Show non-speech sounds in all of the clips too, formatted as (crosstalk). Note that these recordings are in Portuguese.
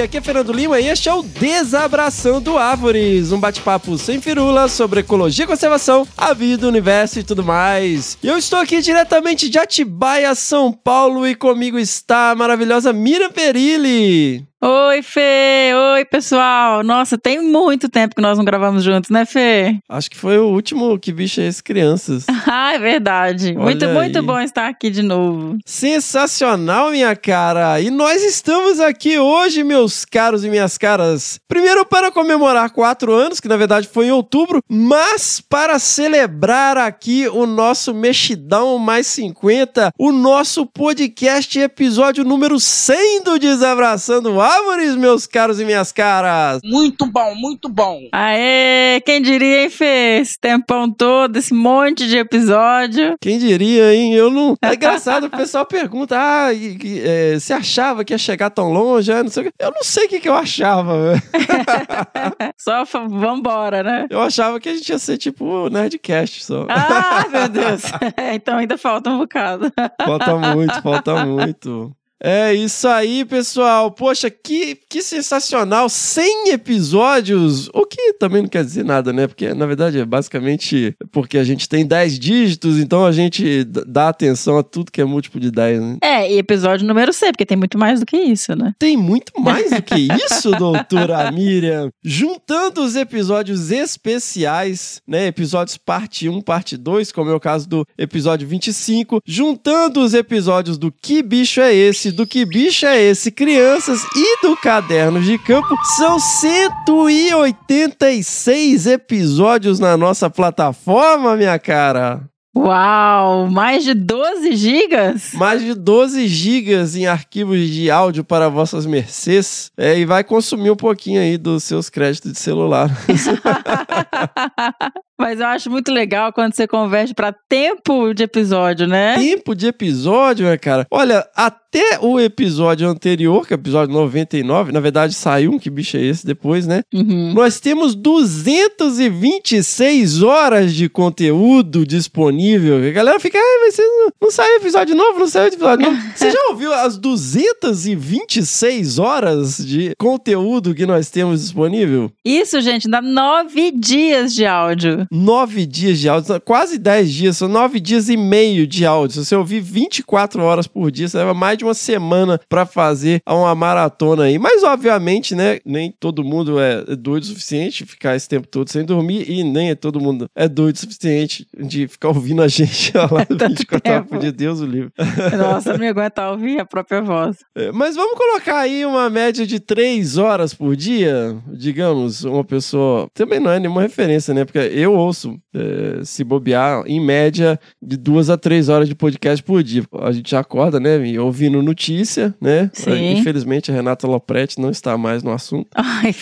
Aqui é Fernando Lima e este é o Desabraçando Árvores, um bate-papo sem firula sobre ecologia e conservação, a vida, o universo e tudo mais. E eu estou aqui diretamente de Atibaia, São Paulo, e comigo está a maravilhosa Miriam Perilli. Oi, Fê! Oi, pessoal! Nossa, tem muito tempo que nós não gravamos juntos, né, Fê? Acho que foi o último que bicho é esse crianças. (laughs) ah, é verdade. Olha muito, aí. muito bom estar aqui de novo. Sensacional, minha cara! E nós estamos aqui hoje, meus caros e minhas caras. Primeiro para comemorar quatro anos, que na verdade foi em outubro, mas para celebrar aqui o nosso Mexidão mais 50, o nosso podcast episódio número 100 do Desabraçando Árvores, meus caros e minhas caras. Muito bom, muito bom. Aê! Quem diria, hein, Fê? Esse tempão todo, esse monte de episódio. Quem diria, hein? Eu não. É engraçado, o pessoal pergunta: ah, e- e, é, você achava que ia chegar tão longe? Ah, não sei o quê. Eu não sei o que, que eu achava, velho. (laughs) Só vambora, né? Eu achava que a gente ia ser tipo Nerdcast só. Ah, meu Deus! (laughs) (laughs) então ainda falta um bocado. Falta muito, falta muito. É isso aí, pessoal. Poxa, que, que sensacional. 100 episódios. O que também não quer dizer nada, né? Porque, na verdade, é basicamente porque a gente tem 10 dígitos, então a gente dá atenção a tudo que é múltiplo de 10, né? É, e episódio número 100, porque tem muito mais do que isso, né? Tem muito mais do que isso, (laughs) doutora Miriam. Juntando os episódios especiais, né? Episódios parte 1, parte 2, como é o caso do episódio 25. Juntando os episódios do Que Bicho é Esse, do Que Bicho é Esse, Crianças e do Caderno de Campo, são 186 episódios na nossa plataforma, minha cara. Uau! Mais de 12 gigas? Mais de 12 gigas em arquivos de áudio para vossas mercês. É, e vai consumir um pouquinho aí dos seus créditos de celular. (laughs) (laughs) Mas eu acho muito legal quando você converte para tempo de episódio, né? Tempo de episódio, né, cara? Olha, até o episódio anterior, que é o episódio 99, na verdade saiu um que bicho é esse depois, né? Uhum. Nós temos 226 horas de conteúdo disponível. A galera fica, ah, mas você não, não saiu episódio novo, não saiu episódio novo. (laughs) Você já ouviu as 226 horas de conteúdo que nós temos disponível? Isso, gente, dá nove dias de áudio. Nove dias de áudio, quase 10 dias, são nove dias e meio de áudio. Se você ouvir 24 horas por dia, você leva mais de uma semana pra fazer uma maratona aí. Mas, obviamente, né, nem todo mundo é doido o suficiente ficar esse tempo todo sem dormir e nem é todo mundo é doido o suficiente de ficar ouvindo a (laughs) gente lá (laughs) Tanto 24 horas por dia, Deus o livre. (laughs) Nossa, não me aguenta ouvir a própria voz. É, Mas vamos colocar aí uma média de três horas por dia, digamos, uma pessoa. Também não é nenhuma referência, né? Porque eu ouço, é, se bobear, em média, de duas a três horas de podcast por dia. A gente já acorda, né? Ouvindo notícia, né? Sim. Infelizmente, a Renata Lopretti não está mais no assunto. (laughs) Ai,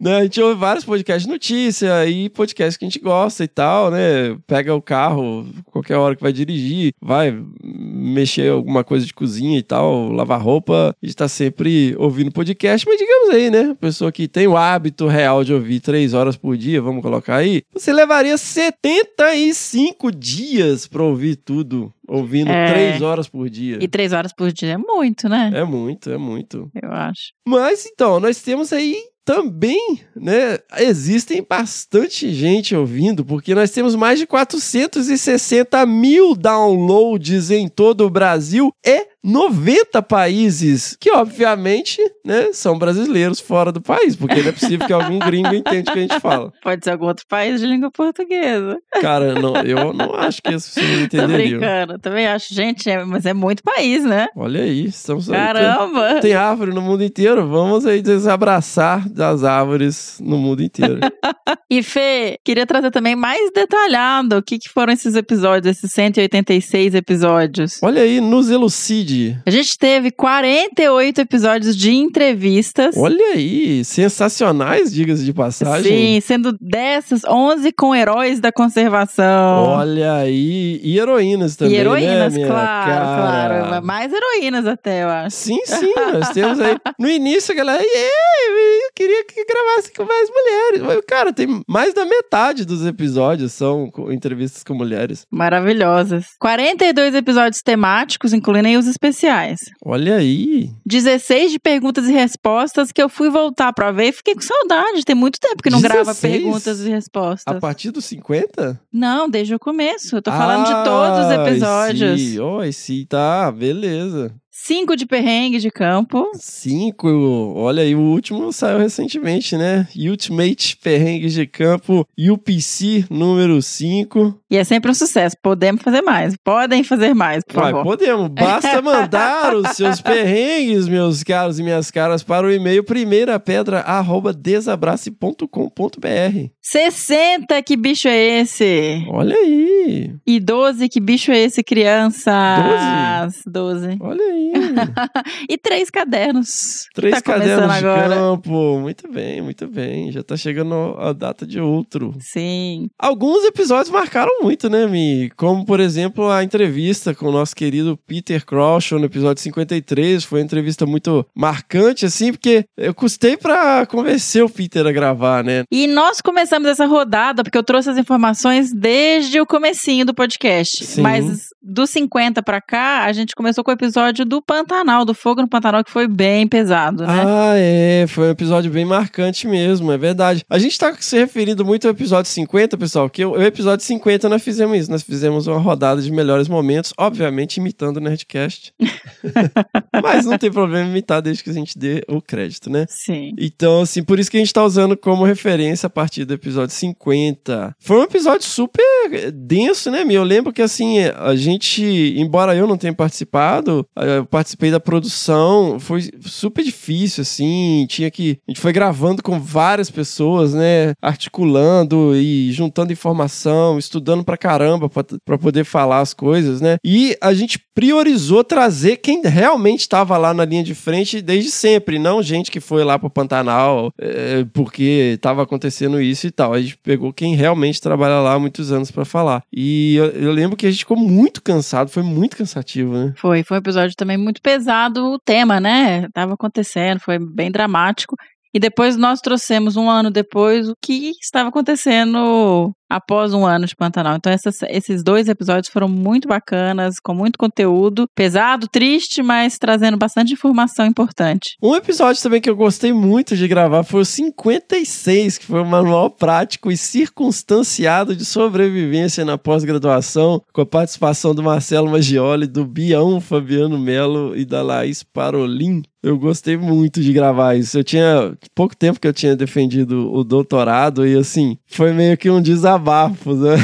né? A gente ouve vários podcasts de notícia e podcasts que a gente gosta e tal, né? Pega o carro qualquer hora que vai dirigir, vai mexer alguma coisa de cozinha e tal, lavar roupa, a gente tá sempre ouvindo podcast, mas digamos aí, né? Pessoa que tem o hábito real de ouvir três horas por dia, vamos colocar aí, você levaria 75 dias pra ouvir tudo, ouvindo É. três horas por dia. E três horas por dia é muito, né? É muito, é muito. Eu acho. Mas então, nós temos aí também, né? Existem bastante gente ouvindo, porque nós temos mais de 460 mil downloads em todo o Brasil e 90 países, que obviamente, né, são brasileiros fora do país, porque não é possível que algum gringo entenda o que a gente fala. Pode ser algum outro país de língua portuguesa. Cara, não, eu não acho que as pessoas Tô entenderiam. brincando. Também acho, gente, é- mas é muito país, né? Olha aí, estamos aí. Caramba! Tem árvore no mundo inteiro, vamos aí desabraçar das árvores no mundo inteiro. (laughs) E Fê, queria trazer também mais detalhado o que, que foram esses episódios, esses 186 episódios. Olha aí, nos elucide. A gente teve 48 episódios de entrevistas. Olha aí, sensacionais, diga-se de passagem. Sim, sendo dessas 11 com heróis da conservação. Olha aí, e heroínas também, e heroínas, né, claro, cara? claro. Mais heroínas até, eu acho. Sim, sim, nós temos aí. No início, a galera, "É, eu queria que gravasse com mais mulheres. Mas, cara, tem mais da metade dos episódios são entrevistas com mulheres. Maravilhosas. 42 episódios temáticos, incluindo aí os especiais. Olha aí. 16 de perguntas e respostas que eu fui voltar pra ver e fiquei com saudade. Tem muito tempo que não grava 16? perguntas e A respostas. partir dos 50? Não, desde o começo. Eu tô falando de todos os Ah, episódios. Sim. Oh, sim, tá, beleza. Cinco de perrengue de campo. Cinco, olha aí, o último saiu recentemente, né? Ultimate Perrengues de Campo, UPC número 5. E é sempre um sucesso. Podemos fazer mais. Podem fazer mais, por Vai, favor. podemos. Basta mandar os seus (laughs) perrengues, meus caros e minhas caras, para o e-mail primeirapedra.desabrace.com.br. 60, que bicho é esse? Olha aí, E 12, que bicho é esse, crianças? 12. olha aí. (laughs) E três cadernos. Três tá cadernos de agora. campo. Muito bem, muito bem. Já tá chegando a data de outro. Sim. Alguns episódios marcaram muito, né, Mi? Como, por exemplo, a entrevista com o nosso querido Peter Crouch no episódio 53. Foi uma entrevista muito marcante, assim, porque eu custei pra convencer o Peter a gravar, né? E nós começamos essa rodada, porque eu trouxe as informações desde o comecinho do podcast. Sim. Mas dos 50 pra cá, a gente começou com o episódio do Pantanal, do Fogo no Pantanal, que foi bem pesado, né? Ah, é. Foi um episódio bem marcante mesmo, é verdade. A gente tá se referindo muito ao episódio 50, pessoal, que o, episódio 50 nós fizemos isso. Nós fizemos uma rodada de melhores momentos, obviamente imitando o Nerdcast. (laughs) Mas não tem problema imitar desde que a gente dê o crédito, né? Sim. Então, assim, por isso que a gente tá usando como referência a partir do episódio 50. Foi um episódio super denso, né, meu? Eu lembro que, assim, a gente, embora eu não tenha participado, eh, eu participei da produção, foi super difícil, assim, tinha que... A gente foi gravando com várias pessoas, né, articulando e juntando informação, estudando pra caramba pra poder falar as coisas, né? E a gente priorizou trazer quem realmente estava lá na linha de frente desde sempre, não gente que foi lá pro Pantanal é, porque estava acontecendo isso e tal. A gente pegou quem realmente trabalha lá há muitos anos pra falar. E eu, eu lembro que a gente ficou muito cansado, foi muito cansativo, né? Foi, foi um episódio também muito pesado o tema, né? Tava acontecendo, foi bem dramático. E depois nós trouxemos um ano depois o que estava acontecendo após um ano de Pantanal. Então essas- esses dois episódios foram muito bacanas, com muito conteúdo, pesado, triste, mas trazendo bastante informação importante. Um episódio também que eu gostei muito de gravar foi o 56, que foi o manual prático e circunstanciado de sobrevivência na pós-graduação, com a participação do Marcelo Maggioli, do Bião Fabiano Melo e da Laís Parolin. Eu gostei muito de gravar isso. Eu tinha pouco tempo que eu tinha defendido o doutorado e assim, foi meio que um desabafo, né?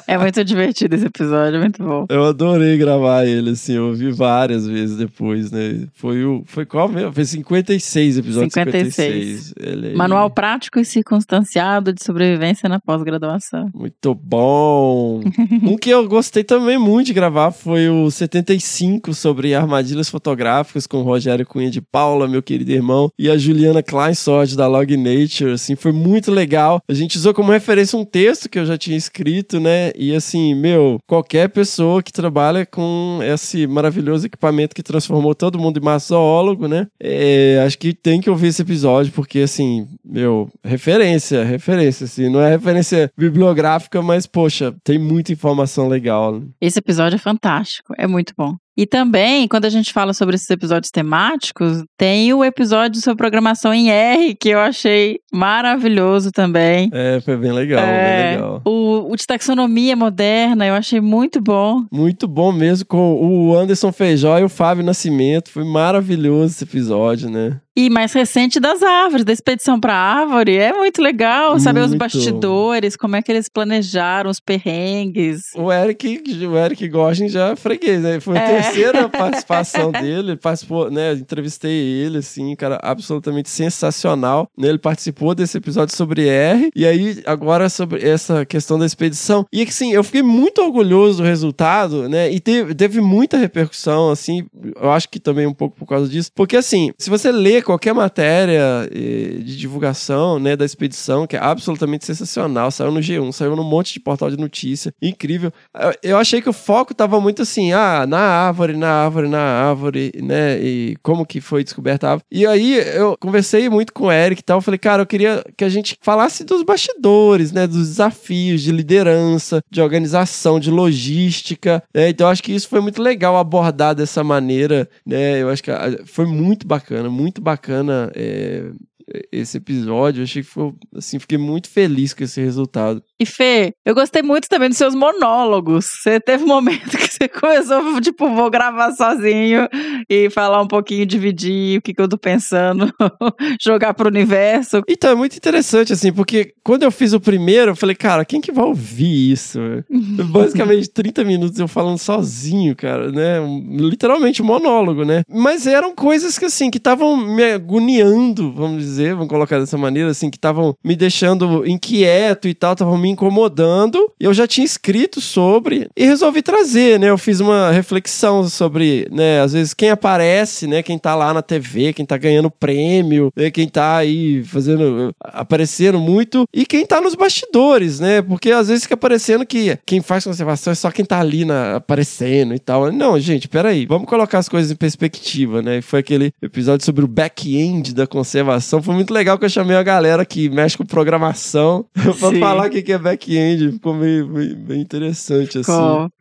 (laughs) É muito divertido esse episódio, é muito bom. Eu adorei gravar ele, assim, eu ouvi várias vezes depois, né? Foi o. Foi qual mesmo? Foi 56 episódios 56. 56. Ele Manual prático e circunstanciado de sobrevivência na pós-graduação. Muito bom. (laughs) um que eu gostei também muito de gravar foi o 75 sobre armadilhas fotográficas com o Rogério Cunha de Paula, meu querido irmão, e a Juliana Kleinsord da Log Nature, assim, foi muito legal. A gente usou como referência um texto que eu já tinha escrito, né? E assim, meu, qualquer pessoa que trabalha com esse maravilhoso equipamento que transformou todo mundo em massoólogo, né? É, acho que tem que ouvir esse episódio, porque assim, meu, referência, referência, assim, não é referência bibliográfica, mas poxa, tem muita informação legal. né? Esse episódio é fantástico, é muito bom. E também, quando a gente fala sobre esses episódios temáticos, tem o episódio sobre programação em R, que eu achei maravilhoso também. É, foi bem legal, É, bem legal. O, o de taxonomia moderna, eu achei muito bom. Muito bom mesmo com o Anderson Feijó e o Fábio Nascimento. Foi maravilhoso esse episódio, né? E mais recente das árvores, da expedição pra árvore. É muito legal saber os bastidores, como é que eles planejaram os perrengues. O Eric, o Eric Goshen já freguês, né? Foi a É. terceira (laughs) participação dele. Ele participou, né? Entrevistei ele, assim, cara, absolutamente sensacional. né, Ele participou desse episódio sobre R. E aí, agora sobre essa questão da expedição. E assim, eu fiquei muito orgulhoso do resultado, né? E teve, teve muita repercussão, assim. Eu acho que também um pouco por causa disso. Porque, assim, se você lê qualquer matéria eh, de divulgação, né, da expedição, que é absolutamente sensacional, saiu no G1, saiu num monte de portal de notícia, incrível. Eu- achei que o foco tava muito assim, ah, na árvore, na árvore, na árvore, né, e como que foi descoberta a árvore. E aí eu conversei muito com o Eric e tal, falei, cara, eu queria que a gente falasse dos bastidores, né, dos desafios de liderança, de organização, de logística, né, então eu acho que isso foi muito legal abordar dessa maneira, né, eu acho que ah, foi muito bacana, muito bacana é, esse episódio, achei que foi, assim, fiquei muito feliz com esse resultado. E Fê, eu gostei muito também dos seus monólogos. Você teve um momento (laughs) que você começou, tipo, vou gravar sozinho e falar um pouquinho, dividir o que, que eu tô pensando, (laughs) jogar pro universo. Então, é muito interessante, assim, porque quando eu fiz o primeiro, eu falei, cara, quem que vai ouvir isso? (laughs) Basicamente, 30 minutos eu falando sozinho, cara, né? Literalmente um monólogo, né? Mas eram coisas que, assim, que estavam me agoniando, vamos dizer, vamos colocar dessa maneira, assim, que estavam me deixando inquieto e tal, estavam me incomodando. E eu já tinha escrito sobre e resolvi trazer, né? Eu fiz uma reflexão sobre, né, às vezes quem aparece, né, quem tá lá na TV, quem tá ganhando prêmio, né, quem tá aí fazendo, aparecendo muito e quem tá nos bastidores, né? Porque às vezes fica parecendo que quem faz conservação é só quem tá ali na, aparecendo e tal. Não, gente, peraí, vamos colocar as coisas em perspectiva, né? E foi aquele episódio sobre o back-end da conservação. Foi muito legal que eu chamei a galera que mexe com programação (laughs) pra falar o que é back-end. Ficou meio, meio, interessante, assim.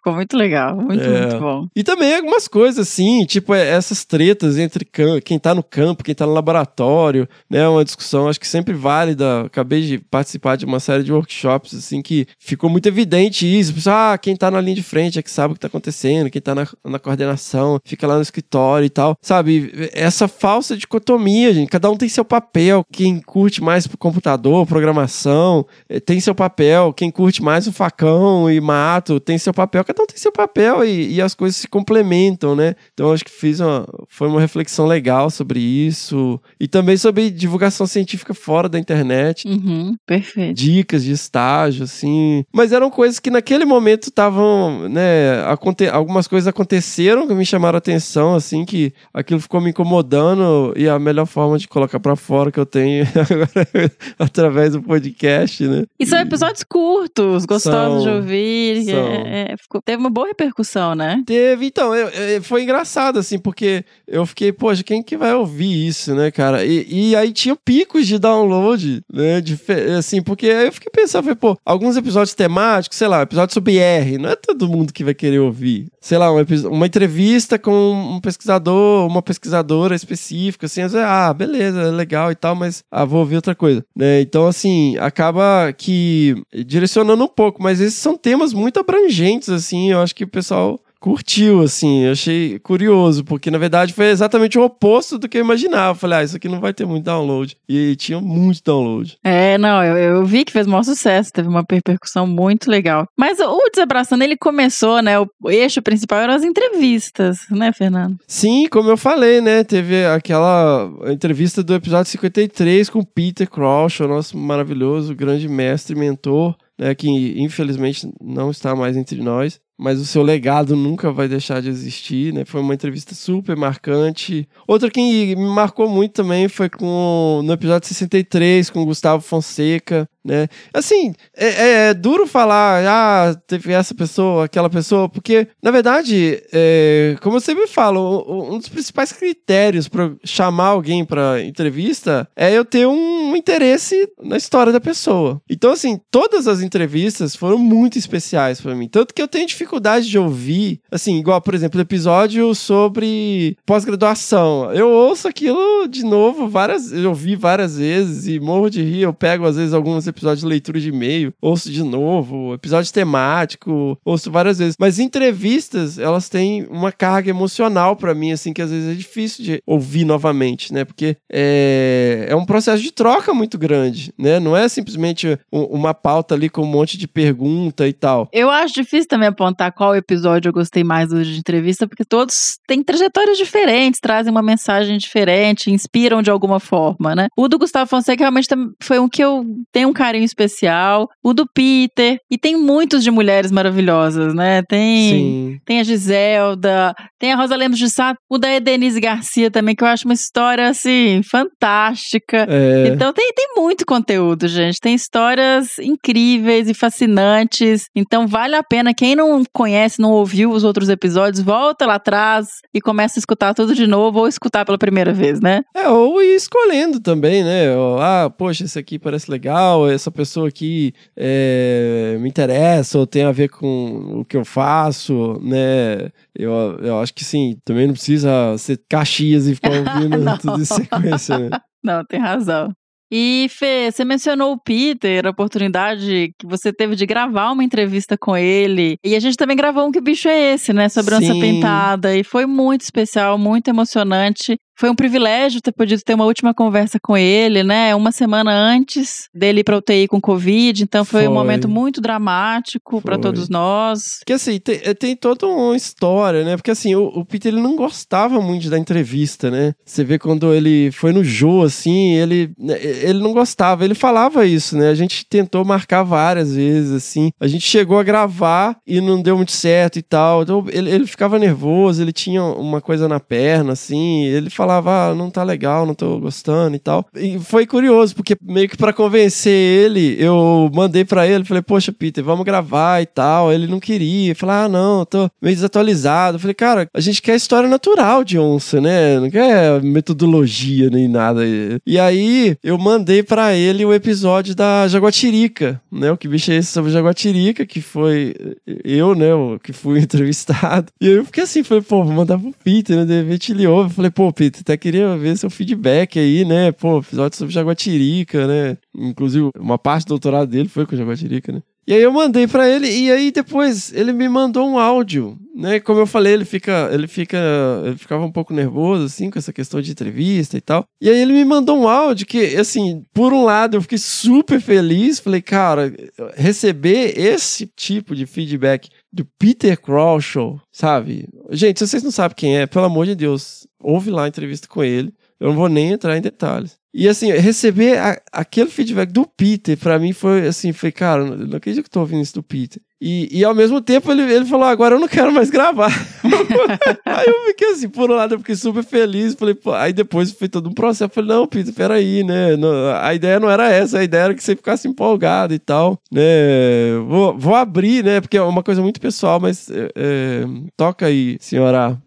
Ficou muito legal, muito, É. muito bom. E também algumas coisas assim, tipo é, essas tretas entre quem tá no campo, quem tá no laboratório, né? Uma discussão, acho que sempre válida. Acabei de participar de uma série de workshops, assim, que ficou muito evidente isso. Ah, quem tá na linha de frente é que sabe o que tá acontecendo, quem tá na, na coordenação, fica lá no escritório e tal. Sabe, essa falsa dicotomia, gente. Cada um tem seu papel. Quem curte mais pro computador, programação, eh, tem seu papel. Quem curte mais o facão e mato, tem seu papel. Cada um tem seu papel e, e as coisas se complementam, né? Então acho que fiz uma, foi uma reflexão legal sobre isso. E também sobre divulgação científica fora da internet Uhum, perfeito. dicas de estágio, assim. Mas eram coisas que naquele momento estavam, né? Algumas coisas aconteceram que me chamaram a atenção, assim, que aquilo ficou me incomodando e a melhor forma de colocar pra fora que eu tenho (laughs) agora através do podcast, né? E são episódios curtos, gostosos São, de ouvir. são. é- é, ficou- teve uma boa repercussão, né? Teve, então, eu- eu- foi engraçado, assim, porque eu fiquei, poxa, quem que vai ouvir isso, né, cara? E, e aí tinha picos de download, né, dife- assim, porque aí eu fiquei pensando, falei, pô, alguns episódios temáticos, sei lá, episódio sobre R, não é todo mundo que vai querer ouvir. Sei lá, um epi- uma entrevista com um pesquisador, uma pesquisadora específica, assim, às vezes, ah, beleza, é legal e tal, mas, ah, vou ouvir outra coisa, né? Então, assim, acaba que direcionando um pouco, mas esses são temas muito abrangentes, assim, eu acho que o pessoal curtiu, assim, eu achei curioso, porque na verdade foi exatamente o oposto do que eu imaginava. Eu falei, ah, isso aqui não vai ter muito download. E tinha muito download. É, não, eu, eu vi que fez maior sucesso, teve uma repercussão muito legal. Mas o Desabraçando, ele começou, né? O eixo principal eram as entrevistas, né, Fernando? Sim, como eu falei, né? Teve aquela entrevista do episódio 53 com o Peter Crouch, o nosso maravilhoso, grande mestre e mentor, né? Que infelizmente não está mais entre nós. Mas o seu legado nunca vai deixar de existir, né? Foi uma entrevista super marcante. Outra que me marcou muito também foi com no episódio 63 com o Gustavo Fonseca, né? Assim, é, é- é duro falar, ah, teve essa pessoa, aquela pessoa, porque, na verdade, é, como eu sempre falo, um dos principais critérios para chamar alguém para entrevista é eu ter um interesse na história da pessoa. Então, assim, todas as entrevistas foram muito especiais para mim. Tanto que eu tenho dificuldade dificuldade de ouvir, assim, igual, por exemplo, episódio sobre pós-graduação. Eu ouço aquilo de novo várias, eu ouvi várias vezes e morro de rir. Eu pego, às vezes, alguns episódios de leitura de e-mail, ouço de novo, episódio temático, ouço várias vezes. Mas entrevistas, elas têm uma carga emocional para mim, assim, que às vezes é difícil de ouvir novamente, né? Porque é, é um processo de troca muito grande, né? Não é simplesmente uma pauta ali com um monte de pergunta e tal. Eu acho difícil também apontar qual episódio eu gostei mais hoje de entrevista, porque todos têm trajetórias diferentes, trazem uma mensagem diferente, inspiram de alguma forma, né? O do Gustavo Fonseca realmente foi um que eu tenho um carinho especial. O do Peter. E tem muitos de mulheres maravilhosas, né? Tem, Sim. tem a Giselda, tem a Rosa Lemos de Sá, o da Edenise Garcia também, que eu acho uma história, assim, fantástica. É. Então tem, tem muito conteúdo, gente. Tem histórias incríveis e fascinantes. Então vale a pena. Quem não conhece, não ouviu os outros episódios, volta lá atrás e começa a escutar tudo de novo ou escutar pela primeira vez, né? É, ou ir escolhendo também, né? Ah, poxa, esse aqui parece legal, essa pessoa aqui é, me interessa ou tem a ver com o que eu faço, né? Eu, eu acho que sim, também não precisa ser Caxias e ficar (laughs) ouvindo tudo em sequência, né? Não, tem razão. E Fê, você mencionou o Peter, a oportunidade que você teve de gravar uma entrevista com ele. E a gente também gravou um Que Bicho é Esse, né? Sobre a Onça Pintada. E foi muito especial, muito emocionante. Foi um privilégio ter podido ter uma última conversa com ele, né? Uma semana antes dele ir para UTI com Covid. Então foi, foi. um momento muito dramático para todos nós. Porque assim, tem, eh, tem, toda uma história, né? Porque assim, o, o, Peter ele não gostava muito da entrevista, né? Você vê quando ele foi no Jô, assim, ele, né, ele não gostava. Ele falava isso, né? A gente tentou marcar várias vezes, assim. A gente chegou a gravar e não deu muito certo e tal. Então ele, ele ficava nervoso, ele tinha uma coisa na perna, assim. Ele falava falava, ah, não tá legal, não tô gostando e tal. E foi curioso, porque meio que para convencer ele, eu mandei para ele, falei, poxa, Peter, vamos gravar e tal. Ele não queria, falei, ah, não, tô meio desatualizado. Eu falei, cara, a gente quer história natural de onça, né? Não quer metodologia nem nada. E aí eu mandei para ele o episódio da Jaguatirica, né? O que bicho é esse sobre Jaguatirica, que foi eu, né, o que fui (laughs) entrevistado. E aí eu fiquei assim, falei, pô, vou mandar pro Peter, né? De repente ele ouve. Falei, pô, Peter, até queria ver seu feedback aí, né? Pô, episódio sobre Jaguatirica, né? Inclusive, uma parte do doutorado dele foi com Jaguatirica, né? E aí eu mandei para ele e aí depois ele me mandou um áudio, né? Como eu falei, ele fica, ele fica, ele ficava um pouco nervoso assim com essa questão de entrevista e tal. E aí ele me mandou um áudio que, assim, por um lado eu fiquei super feliz, falei, cara, receber esse tipo de feedback do Peter Crawshaw, sabe? Gente, se vocês não sabem quem é, pelo amor de Deus, ouve lá entrevista com ele. Eu não vou nem entrar em detalhes. E assim, receber a, aquele feedback do Peter, para mim foi assim, foi, cara, não acredito que tô ouvindo isso do Peter. E, e ao mesmo tempo ele, ele falou, agora eu não quero mais gravar. (laughs) aí eu fiquei assim, por um lado eu fiquei super feliz, falei, pô, aí depois foi todo um processo, falei, não, Peter, peraí, né, não, a ideia não era essa, a ideia era que você ficasse empolgado e tal, né, vou, vou abrir, né, porque é uma coisa muito pessoal, mas é, é, toca aí, senhora.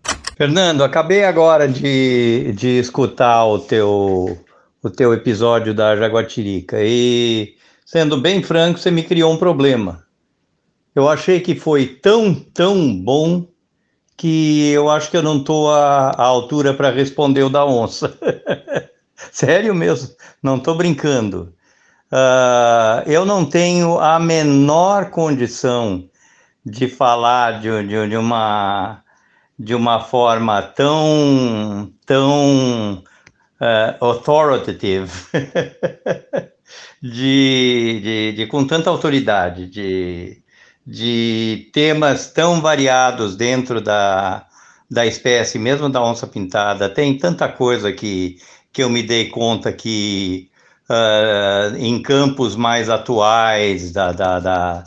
Fernando, acabei agora de, de escutar o teu, o teu episódio da Jaguatirica e, sendo bem franco, você me criou um problema. Eu achei que foi tão, tão bom que eu acho que eu não estou à, à altura para responder o da onça. (laughs) Sério mesmo, não estou brincando. Uh, eu não tenho a menor condição de falar de, de, de uma de uma forma tão, tão uh, authoritative, (laughs) de, de, de, com tanta autoridade, de, de temas tão variados dentro da, da espécie, mesmo da onça pintada, tem tanta coisa que, que eu me dei conta que uh, em campos mais atuais da, da, da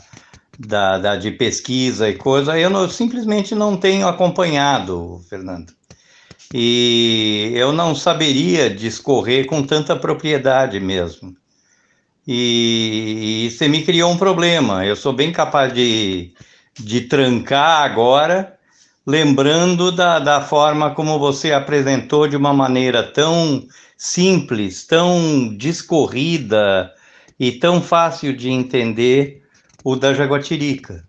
da, da, de pesquisa e coisa, eu não, simplesmente não tenho acompanhado, Fernando. E eu não saberia discorrer com tanta propriedade mesmo. E, e você me criou um problema. Eu sou bem capaz de, de trancar agora, lembrando da, da forma como você apresentou de uma maneira tão simples, tão discorrida e tão fácil de entender o da Jaguatirica.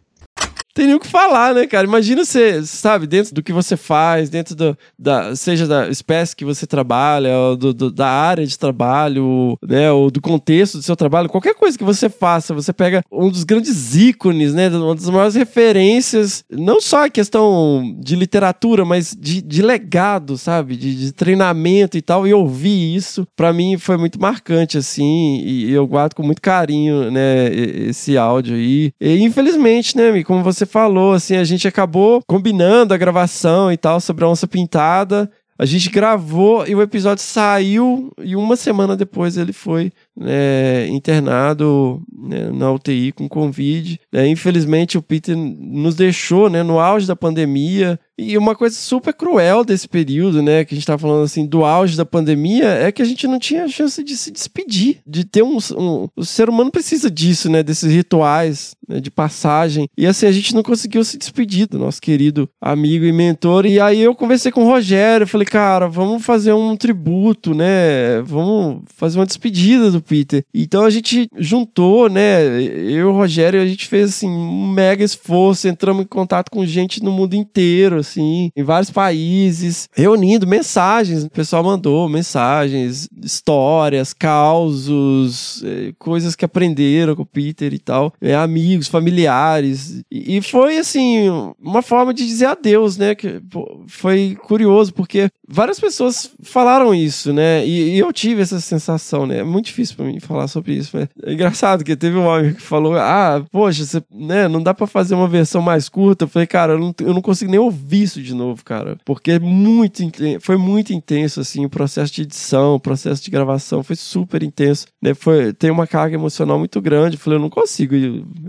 Tem nem o que falar, né, cara? Imagina você, sabe, dentro do que você faz, dentro do, da, seja da espécie que você trabalha, do, do, da área de trabalho, né, ou do contexto do seu trabalho, qualquer coisa que você faça, você pega um dos grandes ícones, né, uma das maiores referências, não só a questão de literatura, mas de, de legado, sabe, de, de treinamento e tal, e ouvir isso, para mim foi muito marcante, assim, e eu guardo com muito carinho, né, esse áudio aí. E infelizmente, né, como você falou, assim, a gente acabou combinando a gravação e tal sobre a onça pintada. A gente gravou e o episódio saiu e uma semana depois ele foi né, internado né, na UTI com Covid. Né? Infelizmente o Peter nos deixou né, no auge da pandemia. E uma coisa super cruel desse período, né, que a gente tá falando assim, do auge da pandemia, é que a gente não tinha chance de se despedir, de ter um. um o ser humano precisa disso, né, desses rituais né, de passagem. E assim, a gente não conseguiu se despedir do nosso querido amigo e mentor. E aí eu conversei com o Rogério, falei, cara, vamos fazer um tributo, né, vamos fazer uma despedida do Peter. Então a gente juntou, né? Eu e o Rogério, a gente fez assim um mega esforço, entramos em contato com gente no mundo inteiro, assim, em vários países, reunindo mensagens. O pessoal mandou mensagens, histórias, causos, eh, coisas que aprenderam com o Peter e tal, é, amigos, familiares. E, foi assim, uma forma de dizer adeus, né? Que foi curioso, porque várias pessoas falaram isso, né? E eu tive essa sensação, né? É muito difícil para mim falar sobre isso. Mas é engraçado que teve um amigo que falou: Ah, poxa, você, né, não dá para fazer uma versão mais curta. Eu falei, cara, eu não, eu não consigo nem ouvir isso de novo, cara. Porque é muito, foi muito intenso, assim, o processo de edição, o processo de gravação foi super intenso. Né? Foi, tem uma carga emocional muito grande. Eu falei, eu não consigo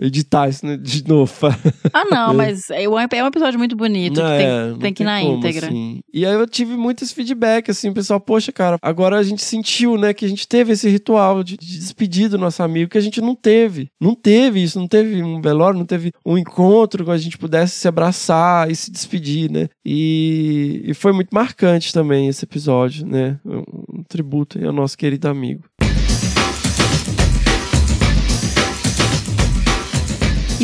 editar isso né, de novo. (laughs) Ah, não, mas é um, é episódio muito bonito. Não, que tem, é, tem que ir na como, íntegra. Assim. E aí eu tive muito esse feedback, assim, o pessoal, poxa, cara, agora a gente sentiu, né, que a gente teve esse ritual de, de despedir do nosso amigo, que a gente não teve. Não teve isso, não teve um velório, não teve um encontro que a gente pudesse se abraçar e se despedir, né? E, e foi muito marcante também esse episódio, né? Um, um tributo ao nosso querido amigo.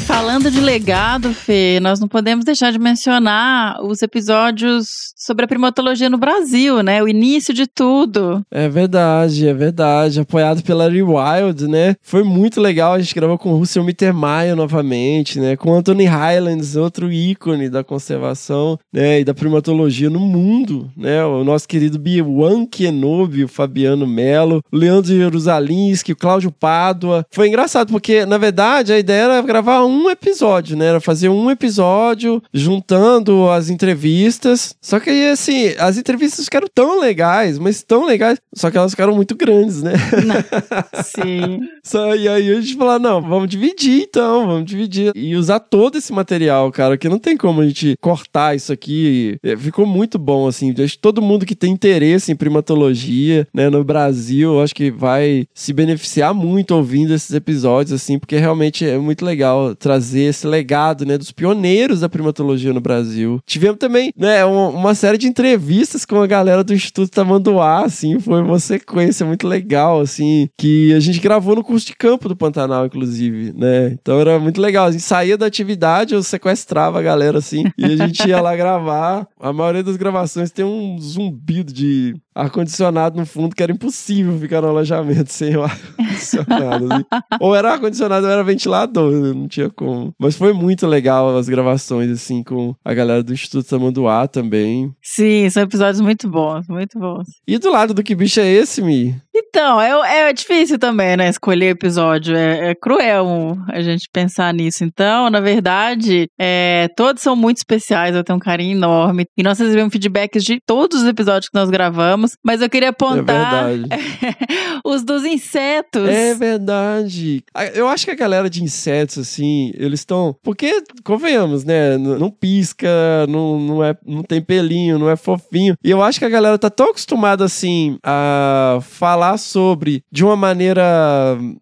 Falando de legado, Fê, nós não podemos deixar de mencionar os episódios sobre a primatologia no Brasil, né? O início de tudo. É verdade, é verdade. Apoiado pela Rewild, né? Foi muito legal. A gente gravou com o Russell Mittermeier novamente, né? Com Anthony Highlands, outro ícone da conservação, né? E da primatologia no mundo, né? O nosso querido Biwan Kenobi, o Fabiano Melo, o Leandro Jerusalinski, o Cláudio Pádua. Foi engraçado, porque, na verdade, a ideia era gravar um episódio, né? Era fazer um episódio juntando as entrevistas. Só que aí, assim, as entrevistas ficaram tão legais, mas tão legais, só que elas ficaram muito grandes, né? Não. (laughs) Sim. Só, e aí a gente falou, não, vamos dividir então, vamos dividir. E usar todo esse material, cara, que não tem como a gente cortar isso aqui. É, ficou muito bom, assim. Acho que todo mundo que tem interesse em primatologia, né, no Brasil, acho que vai se beneficiar muito ouvindo esses episódios, assim, porque realmente é muito legal trazer esse legado, né, dos pioneiros da primatologia no Brasil. Tivemos também, né, uma, série de entrevistas com a galera do Instituto Tamanduá, assim, foi uma sequência muito legal, assim, que a gente gravou no curso de campo do Pantanal, inclusive, né? Então era muito legal. A gente saía da atividade, eu sequestrava a galera, assim, e a gente ia lá (laughs) gravar. A maioria das gravações tem um zumbido de ar-condicionado no fundo, que era impossível ficar no alojamento sem o ar-condicionado. Assim. (laughs) ou era ar-condicionado ou era ventilador, não tinha como. Mas foi muito legal as gravações, assim, com a galera do Instituto Samanduá também. Sim, são episódios muito bons, muito bons. E do lado do que bicho é esse, Mi? Então, é, é difícil também, né, escolher episódio. É, é cruel a gente pensar nisso. Então, na verdade, é, todos são muito especiais, eu tenho um carinho enorme. E nós recebemos feedbacks de todos os episódios que nós gravamos, mas eu queria apontar é (laughs) os dos insetos. É verdade. Eu acho que a galera de insetos, assim, eles estão. Porque, convenhamos, né? Não pisca, não, não, é, não tem pelinho, não é fofinho. E eu acho que a galera tá tão acostumada, assim, a falar sobre de uma maneira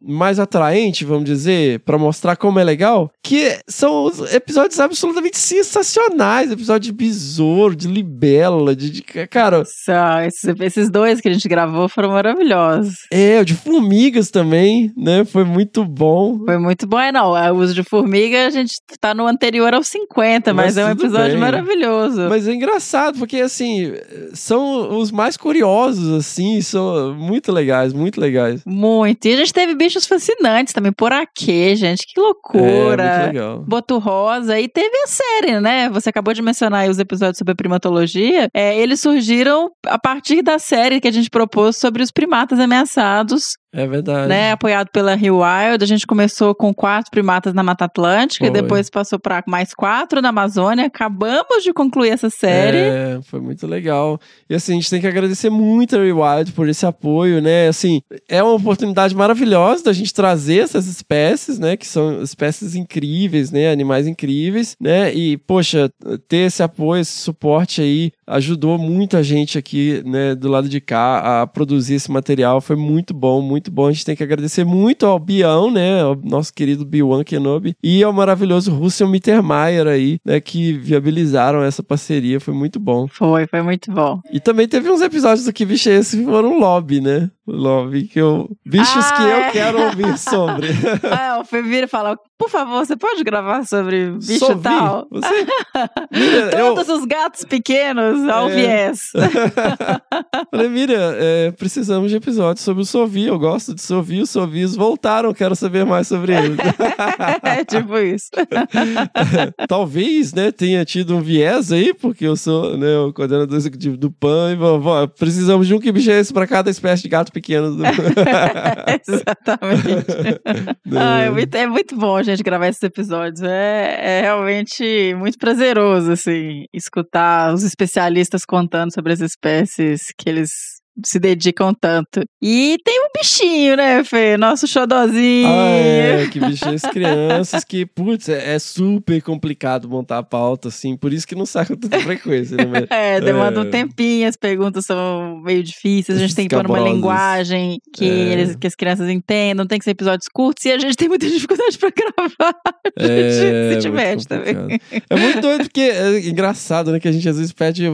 mais atraente, vamos dizer, para mostrar como é legal, que são os episódios absolutamente sensacionais. Episódio de Besouro, de Libela, de, de- cara, Só, esses, esses dois que a gente gravou foram maravilhosos. é, o de Formigas também, né? Foi muito bom. Foi muito bom. É, não, o uso de formiga, a gente tá no anterior aos 50, mas, Mas é um episódio bem. maravilhoso. Mas é engraçado, porque assim, são os mais curiosos, assim, são muito legais, muito legais. Muito. E a gente teve bichos fascinantes também. Por aqui, gente. Que É, loucura. muito legal. Boto Rosa e teve a série, né? Você acabou de mencionar aí os episódios sobre primatologia. É, eles surgiram a partir da série que a gente propôs sobre os primatas ameaçados, É verdade. né? Apoiado pela Rio Wild. A gente começou com quatro primatas na Mata Atlântica e Foi. depois passou para mais quatro na Amazônia. Acabamos de concluir essa série. É, foi muito legal. E assim, a gente tem que agradecer muito a Rewild por esse apoio, né? Assim, é uma oportunidade maravilhosa da gente trazer essas espécies, né? Que são espécies incríveis, né? Animais incríveis, né? E, poxa, ter esse apoio, esse suporte aí ajudou muito a gente aqui, né? Do lado de cá a produzir esse material. Foi muito bom, muito bom. A gente tem que agradecer muito ao Bião, né? Ao nosso querido Biwan Kenobi e ao maravilhoso Russell Mittermeier aí, né? Que viabilizaram essa parceria. Foi muito bom. Foi, foi muito bom. E também teve uns episódios do Que que foram lobby, né? Lobby que eu... Bichos Ah, que eu é. quero ouvir sobre. (laughs) Ah, o Fê vira e fala: por favor, você pode gravar sobre bicho Sovi, tal? Você... (laughs) Mira, eu... Todos os gatos pequenos ao É. viés. (laughs) Falei, Miriam, é, precisamos de episódios sobre o Sovi. Eu gosto de Sovi. Os Sovis voltaram. Quero saber mais sobre eles. é tipo isso. Talvez, né, tenha tido um viés aí, porque eu sou né, o coordenador executivo do PAN. E, vó, precisamos de um que bicho é esse para cada espécie de gato pequeno. Do... (laughs) (laughs) Exatamente. (laughs) Ah, é, muito, é muito bom a gente gravar esses episódios. É, é realmente muito prazeroso, assim, escutar os especialistas contando sobre as espécies que eles se dedicam tanto. E tem um bichinho, né, Fê? Nosso xodozinho. Ah, é, que é esse crianças que, putz, é, é super complicado montar a pauta, assim, por isso que não sai com tanta frequência, né? mas- (laughs) É, demanda É. um tempinho, as perguntas são meio difíceis, a gente tem que pôr Escabrosas. linguagem que, É. eles- que as crianças entendam, tem que ser episódios curtos e a gente tem muita (laughs) dificuldade pra gravar. (laughs) A gente É, se muito diverte também. É muito doido porque é engraçado, né? Que a gente às vezes pede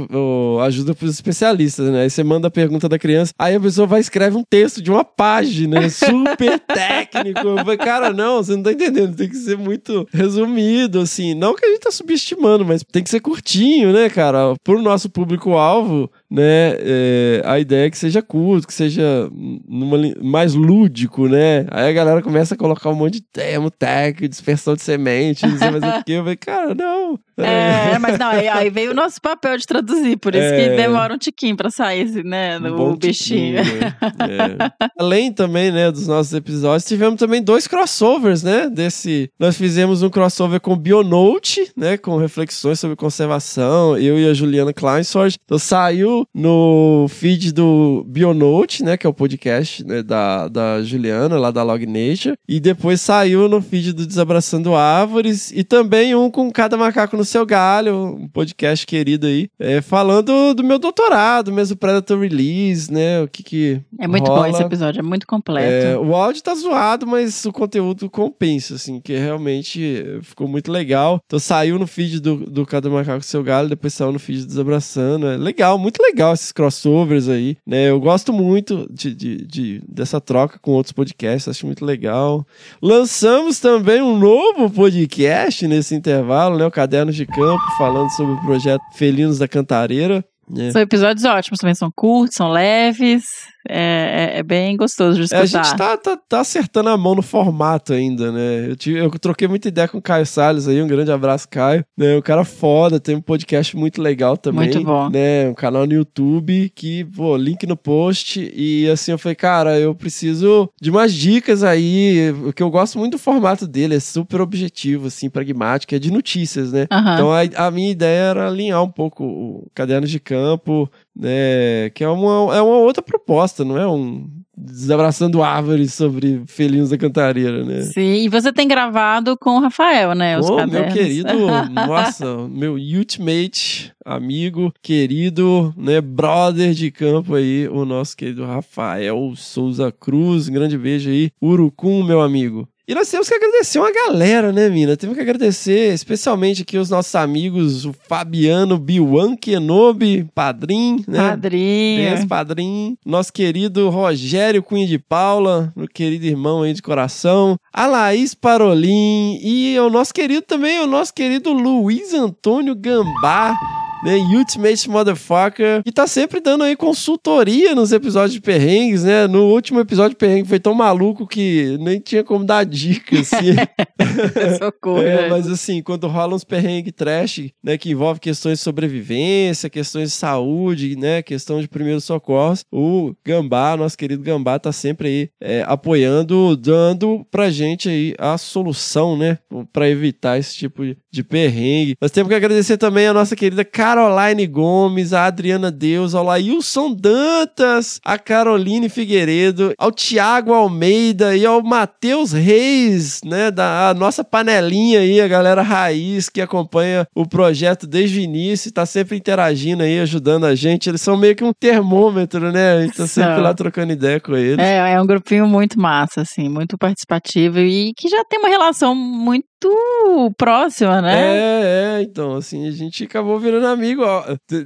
ajuda pros especialistas, né? Aí você manda a pergunta da criança, aí a pessoa vai e escreve um texto de uma página, né, super (laughs) técnico. Eu falei, cara, não, você não tá entendendo. Tem que ser muito resumido, assim. Não que a gente tá subestimando, mas tem que ser curtinho, né, cara? Pro nosso público-alvo, né? é, a ideia é que seja curto, que seja numa, mais lúdico, né? Aí a galera começa a colocar um monte de termo técnico, dispersão de semente, não sei mais o que. Eu falei, cara, não. É, mas não, aí, aí veio o nosso papel de traduzir, por isso É. que demora um tiquinho pra sair, né, O bom bichinho. É. Além também, né, dos nossos episódios, tivemos também dois crossovers, né? Desse, nós fizemos um crossover com Bionote, né, com reflexões sobre conservação, eu e a Juliana Kleinsort. Então saiu no feed do Bionote, né, que é o podcast né, da, da Juliana, lá da Log Nature, e depois saiu no feed do Desabraçando Árvores e também um com Cada Macaco no Seu Galho, um podcast querido aí, é, falando do meu doutorado, mesmo Predator Release, né, o que que É muito bom rola. esse episódio, é muito É, completo. o áudio tá zoado, mas o conteúdo compensa, assim, que realmente ficou muito legal. Então saiu no feed do, do Cada Macaco Seu Galho, depois saiu no feed do Desabraçando. É legal, muito legal esses crossovers aí, né? Eu gosto muito de, de, de- dessa troca com outros podcasts, acho muito legal. Lançamos também um novo podcast nesse intervalo, né? O Cadernos de Campo, falando sobre o projeto Felinos da Cantareira. Né? São episódios ótimos também, são curtos, são leves, é, é- é bem gostoso de É, escutar. a gente tá, tá, tá acertando a mão no formato ainda, né? Eu, tive, eu troquei muita ideia com o Caio Salles aí, um grande abraço, Caio. Né? Um cara foda, tem um podcast muito legal também. Muito bom. Né? Um canal no YouTube que, pô, link no post. E assim, eu falei, cara, eu preciso de umas dicas aí, porque eu gosto muito do formato dele, é super objetivo, assim, pragmático, é de notícias, né? Aham. Então a, a minha ideia era alinhar um pouco o Cadernos de Campo, né? Que é uma, é uma outra proposta, não é um desabraçando árvores sobre felinos da cantareira, né? Sim, e você tem gravado com o Rafael, né? Os meu cadernos. querido, (laughs) nossa, meu ultimate amigo, querido, né, brother de campo aí, o nosso querido Rafael Souza Cruz, um grande beijo aí, Urucum, meu amigo. E nós temos que agradecer uma galera, né, Mina? Temos que agradecer especialmente aqui os nossos amigos, o Fabiano Biwan Kenobi, padrinho, né? Padrinho. Padrinho. Nosso querido Rogério Cunha de Paula, meu querido irmão aí de coração. A Laís Parolin e o nosso querido também, o nosso querido Luiz Antônio Gambá né? Ultimate Motherfucker. E tá sempre dando aí consultoria nos episódios de perrengues, né? No último episódio de perrengue foi tão maluco que nem tinha como dar dica, assim. (laughs) Socorro. É, né? mas assim, quando rola uns perrengue trash, né, que envolve questões de sobrevivência, questões de saúde, né, questão de primeiros socorros, o Gambá, nosso querido Gambá, tá sempre aí é, apoiando, dando pra gente aí a solução, né, pra evitar esse tipo de, perrengue. Nós temos que agradecer também a nossa querida Caroline Gomes, a Adriana Deus, ao Lailson Dantas, a Caroline Figueiredo, ao Tiago Almeida e ao Matheus Reis, né, da a nossa panelinha aí, a galera raiz que acompanha o projeto desde o início, tá sempre interagindo aí, ajudando a gente. Eles são meio que um termômetro, né? A gente tá sempre lá trocando ideia com eles. É, é um grupinho muito massa, assim, muito participativo e que já tem uma relação muito próxima, né? É, é, então, assim, a gente acabou virando amigo.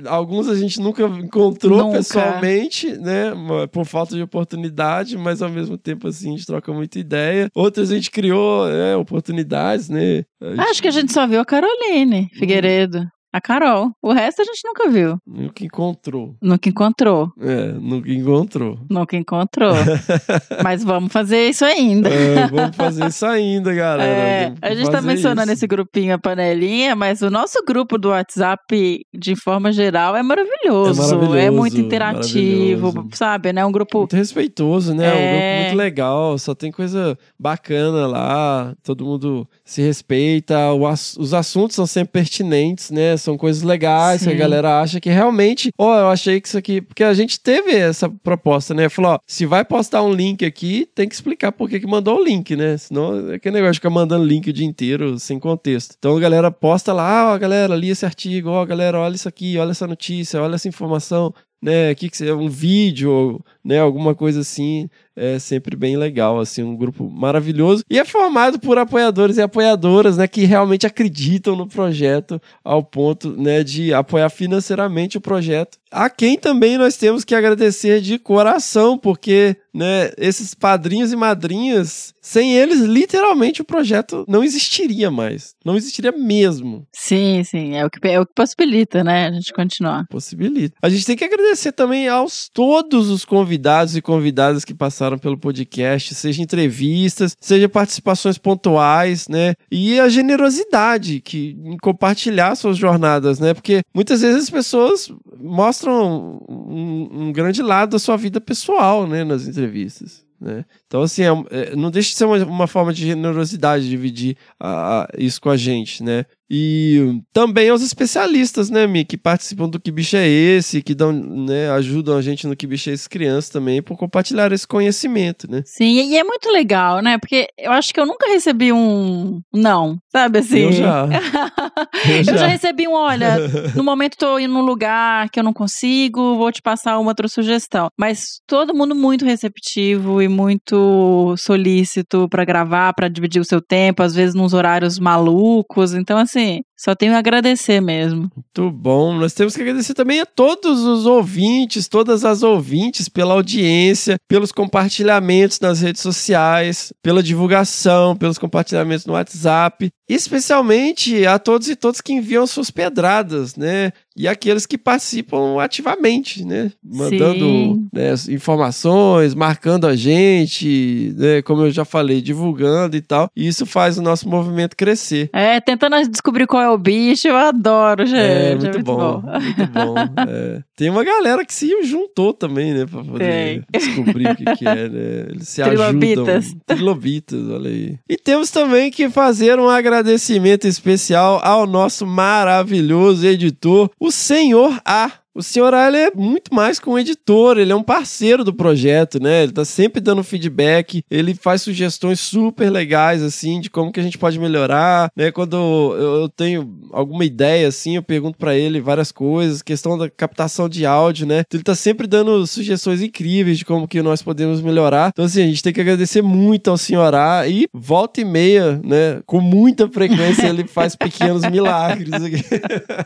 Alguns a gente nunca encontrou Nunca. pessoalmente, né? Por falta de oportunidade, mas ao mesmo tempo, assim, a gente troca muita ideia. Outras a gente criou é, oportunidades, né? Gente Acho que a gente só viu a Caroline Figueiredo. A Carol. O resto a gente nunca viu. nunca encontrou. Nunca encontrou. É, nunca encontrou. Nunca encontrou. (laughs) Mas vamos fazer isso ainda. É, vamos fazer isso ainda, galera. É, a gente tá mencionando isso. esse grupinho, a panelinha, mas o nosso grupo do WhatsApp, de forma geral, é maravilhoso. É maravilhoso, muito interativo, sabe? Né? Um grupo. Muito respeitoso, né? É um É. grupo muito legal, só tem coisa bacana lá, todo mundo se respeita, os assuntos são sempre pertinentes, né? São coisas legais que a Sim. galera acha que realmente, ó, eu achei que isso aqui, porque a gente teve essa proposta, né? Falou, ó, se vai postar um link aqui, tem que explicar por que que mandou o link, né? Senão é aquele negócio de ficar mandando link o dia inteiro sem contexto. Então a galera posta lá, ó, galera, li esse artigo, ó, galera, olha isso aqui, olha essa notícia, olha essa informação né, que que um vídeo, né, alguma coisa assim, é sempre bem legal, assim, um grupo maravilhoso e é formado por apoiadores e apoiadoras, né, que realmente acreditam no projeto ao ponto, né, de apoiar financeiramente o projeto. A quem também nós temos que agradecer de coração, porque, né, esses padrinhos e madrinhas, sem eles, literalmente o projeto não existiria mais, não existiria mesmo. Sim, sim. É o que, é o que possibilita, né? A gente continuar. Possibilita. A gente tem que agradecer também aos todos os convidados e convidadas que passaram pelo podcast, seja entrevistas, seja participações pontuais, né? E a generosidade que em compartilhar suas jornadas, né? Porque muitas vezes as pessoas mostram um, um grande lado da sua vida pessoal, né, nas entrevistas. Né? Então, assim, é é, não deixa de ser uma, uma forma de generosidade dividir a- a- isso com a gente, né? E também aos especialistas, né, Mi, que participam do Que Bicho é Esse, que dão, né, ajudam a gente no Que Bicho é Esse Criança também, por compartilhar esse conhecimento, né? Sim, e é muito legal, né? Porque eu acho que eu nunca recebi um não, sabe assim? Eu já. (laughs) Eu Eu já já. recebi um, olha, (laughs) no momento tô indo num lugar que eu não consigo, vou te passar uma outra sugestão. Mas todo mundo muito receptivo e muito solícito pra gravar, pra dividir o seu tempo, às vezes nos horários malucos. Então, assim, ね、só tenho a agradecer mesmo. Muito bom. Nós temos que agradecer também a todos os ouvintes, todas as ouvintes, pela audiência, pelos compartilhamentos nas redes sociais, pela divulgação, pelos compartilhamentos no WhatsApp. Especialmente a todos e todas que enviam suas pedradas, né? E aqueles que participam ativamente, né? Mandando né, informações, marcando a gente, né? Como eu já falei, divulgando e tal. E isso faz o nosso movimento crescer. É, tentando descobrir qual é o bicho, eu adoro, gente. É, muito, bom, muito bom. É. Tem uma galera que se juntou também, né, pra poder descobrir o que, que é, né? Eles se Trilobitas. ajudam. Trilobitas, olha aí. E temos também que fazer um agradecimento especial ao nosso maravilhoso editor, o Senhor A. o senhor ele é muito mais que um editor, ele é um parceiro do projeto, né? Ele tá sempre dando feedback, ele faz sugestões super legais, assim, de como que a gente pode melhorar, né? Quando eu tenho alguma ideia, assim, eu pergunto para ele várias coisas, questão da captação de áudio, né? Então, ele tá sempre dando sugestões incríveis de como que nós podemos melhorar. Então, assim, a gente tem que agradecer muito ao senhor A e volta e meia, né? Com muita frequência ele faz pequenos milagres. (laughs)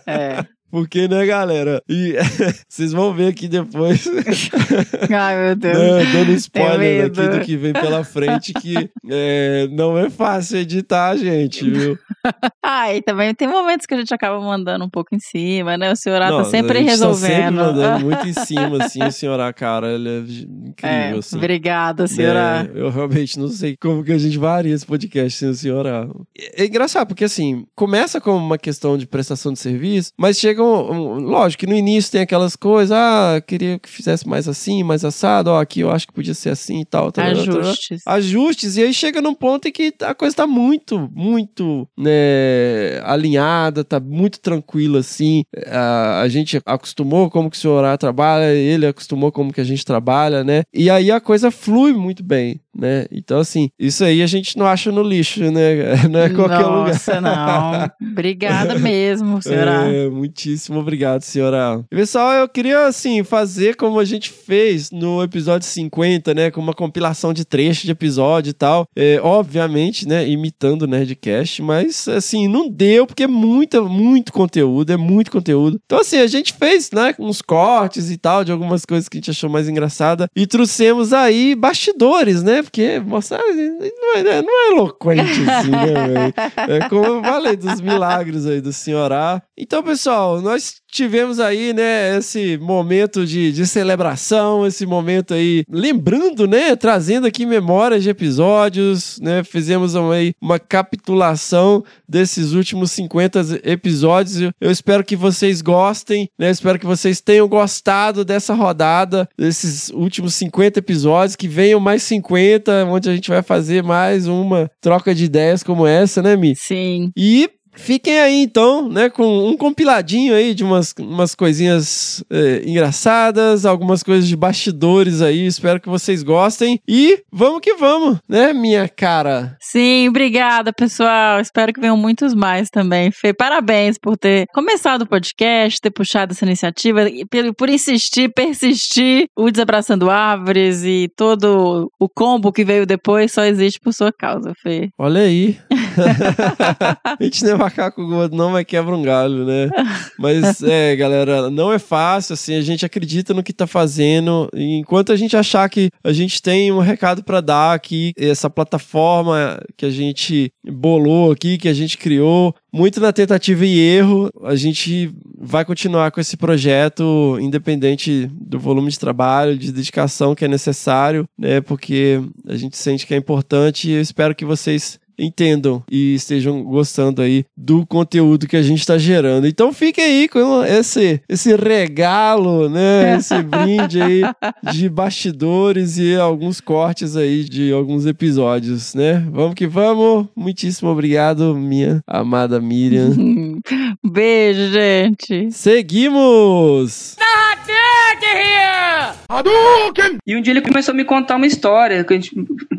É. Porque, né, galera? E (laughs) vocês vão ver aqui depois. (laughs) Ai, meu Deus. né, dando spoiler aqui do que vem pela frente, que é, não é fácil editar, gente, viu? (laughs) Ah, e também tem momentos que a gente acaba mandando um pouco em cima, né? O senhor A Não, tá sempre a gente resolvendo. Tá sempre mandando muito em cima, assim, o senhor A, cara, ele é incrível, É, assim. obrigada, senhor A. É, eu realmente não sei como que a gente varia esse podcast sem o senhor A. É, é engraçado, porque assim, começa como uma questão de prestação de serviço, mas chega um, um- Lógico que no início tem aquelas coisas, ah, queria que fizesse mais assim, mais assado, ó, aqui eu acho que podia ser assim e tal. tal, tal, tal. Ajustes. Ajustes, e aí chega num ponto em que a coisa tá muito, muito, né, alinhada, tá muito tranquila, assim. A, a gente acostumou como que o senhor A trabalha, ele acostumou como que a gente trabalha, né? E aí a coisa flui muito bem, né? Então, assim, isso aí a gente não acha no lixo, né? (laughs) Não é qualquer lugar. Nossa, não. (laughs) Obrigada mesmo, senhor A. É, muitíssimo obrigado, senhora. E, pessoal, eu queria, assim, fazer como a gente fez no episódio 50, né? Com uma compilação de trechos de episódio e tal. É, obviamente, né? Imitando o Nerdcast, mas, assim, não deu, porque é muita, muito conteúdo, é muito conteúdo. Então, assim, a gente fez, né? Uns cortes e tal, de algumas coisas que a gente achou mais engraçada. E trouxemos aí bastidores, né? Porque mostrar não é, né, não é eloquente assim, né? É como eu falei dos milagres aí do senhor A. Então, pessoal, nós tivemos aí, né, esse momento de, de celebração, esse momento aí, lembrando, né, trazendo aqui memórias de episódios, né, fizemos aí uma capitulação desses últimos 50 episódios. Eu- Eu espero que vocês gostem, né, espero que vocês tenham gostado dessa rodada, desses últimos 50 episódios, que venham mais 50, onde a gente vai fazer mais uma troca de ideias como essa, né, Mi? Sim. E fiquem aí então, né, com um compiladinho aí de umas, umas coisinhas eh, engraçadas, algumas coisas de bastidores aí, espero que vocês gostem. E vamos que vamos, né, minha cara? Sim, obrigada, pessoal. Espero que venham muitos mais também. Fê, parabéns por ter começado o podcast, ter puxado essa iniciativa, e por, por insistir, persistir. O Desabraçando Árvores e todo o combo que veio depois só existe por sua causa, Fê. Olha aí. (laughs) (laughs) a gente não é macaco gordo, não, mas quebra um galho, né? Mas (laughs) é, galera, não é fácil, assim, a gente acredita no que tá fazendo. E enquanto a gente achar que a gente tem um recado pra dar aqui, essa plataforma que a gente bolou aqui, que a gente criou, muito na tentativa e erro, a gente vai continuar com esse projeto, independente do volume de trabalho, de dedicação que é necessário, né? Porque a gente sente que é importante e eu espero que vocês entendam e estejam gostando aí do conteúdo que a gente está gerando. Então fiquem aí com esse, esse regalo, né? Esse (laughs) brinde aí de bastidores e alguns cortes aí de alguns episódios, né? Vamos que vamos. Muitíssimo obrigado, minha amada Miriam. (laughs) Beijo, gente. Seguimos! E um dia ele começou a me contar uma história, que a gente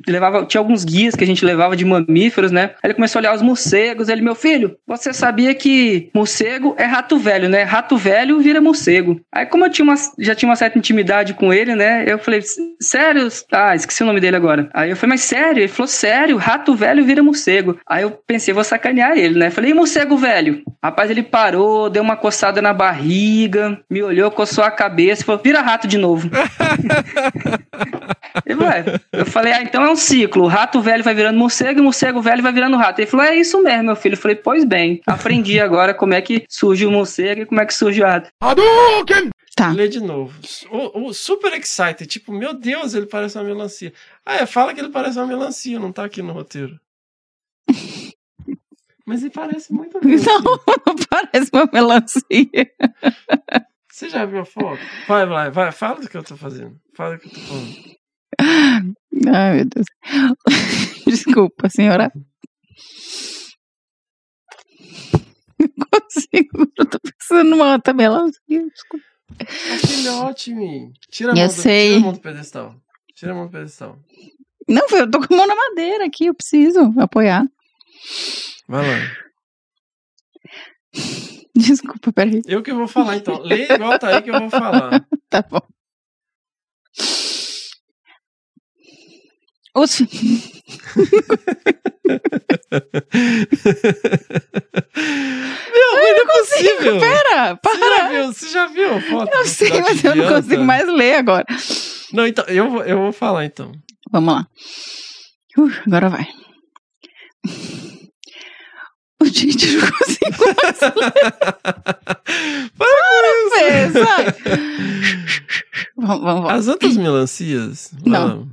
levava, tinha alguns guias que a gente levava de mamíferos, né? Aí ele começou a olhar os morcegos, ele, meu filho, você sabia que morcego é rato velho, né? Rato velho vira morcego. Aí como eu tinha uma, já tinha uma certa intimidade com ele, né? Eu falei, sério? Ah, esqueci o nome dele agora. Aí eu falei, mas sério? Ele falou, sério, rato velho vira morcego. Aí eu pensei, vou sacanear ele, né? Falei, e morcego velho? Rapaz, ele parou, deu uma coçada na barriga, me olhou, coçou a cabeça falou, vira rato de novo. Ele (laughs) falou, "Ué." eu falei, ah, então é um ciclo. O rato velho vai virando morcego e o morcego velho vai virando rato. Ele falou, é isso mesmo, meu filho. Eu falei, pois bem, aprendi agora como é que surge o morcego e como é que surge o rato. Tá. Lê de novo. O, o super excited, tipo, meu Deus, ele parece uma melancia. Ah, é, fala que ele parece uma melancia, não tá aqui no roteiro. (laughs) Mas ele parece muito (laughs) melancia. Não, não parece uma melancia. Você já viu a foto? Vai, vai, vai, fala do que eu tô fazendo. Fala do que eu tô falando. (laughs) Ai, meu Deus. (laughs) Desculpa, senhora. Não consigo. Eu tô pensando numa outra melancia. Desculpa. É filhote, me. Tira a Eu mão do, sei. Tira a mão do pedestal. Tira a mão do pedestal. Não, eu tô com a mão na madeira aqui, eu preciso apoiar. Vai lá. (laughs) Desculpa, peraí. Eu que vou falar, então. Lê igual tá aí que eu vou falar. (laughs) Tá bom. Os... Meu, mas não é possível. Pera, Você já para. viu? Você já viu a foto? Eu sei, mas eu não consigo mais ler agora. Não, então, eu vou, eu vou falar, então. Vamos lá. Uh, agora vai. (laughs) O Tite não consigo mais Para ler, sai. Vamos, vamos, vamos. As outras melancias? Não.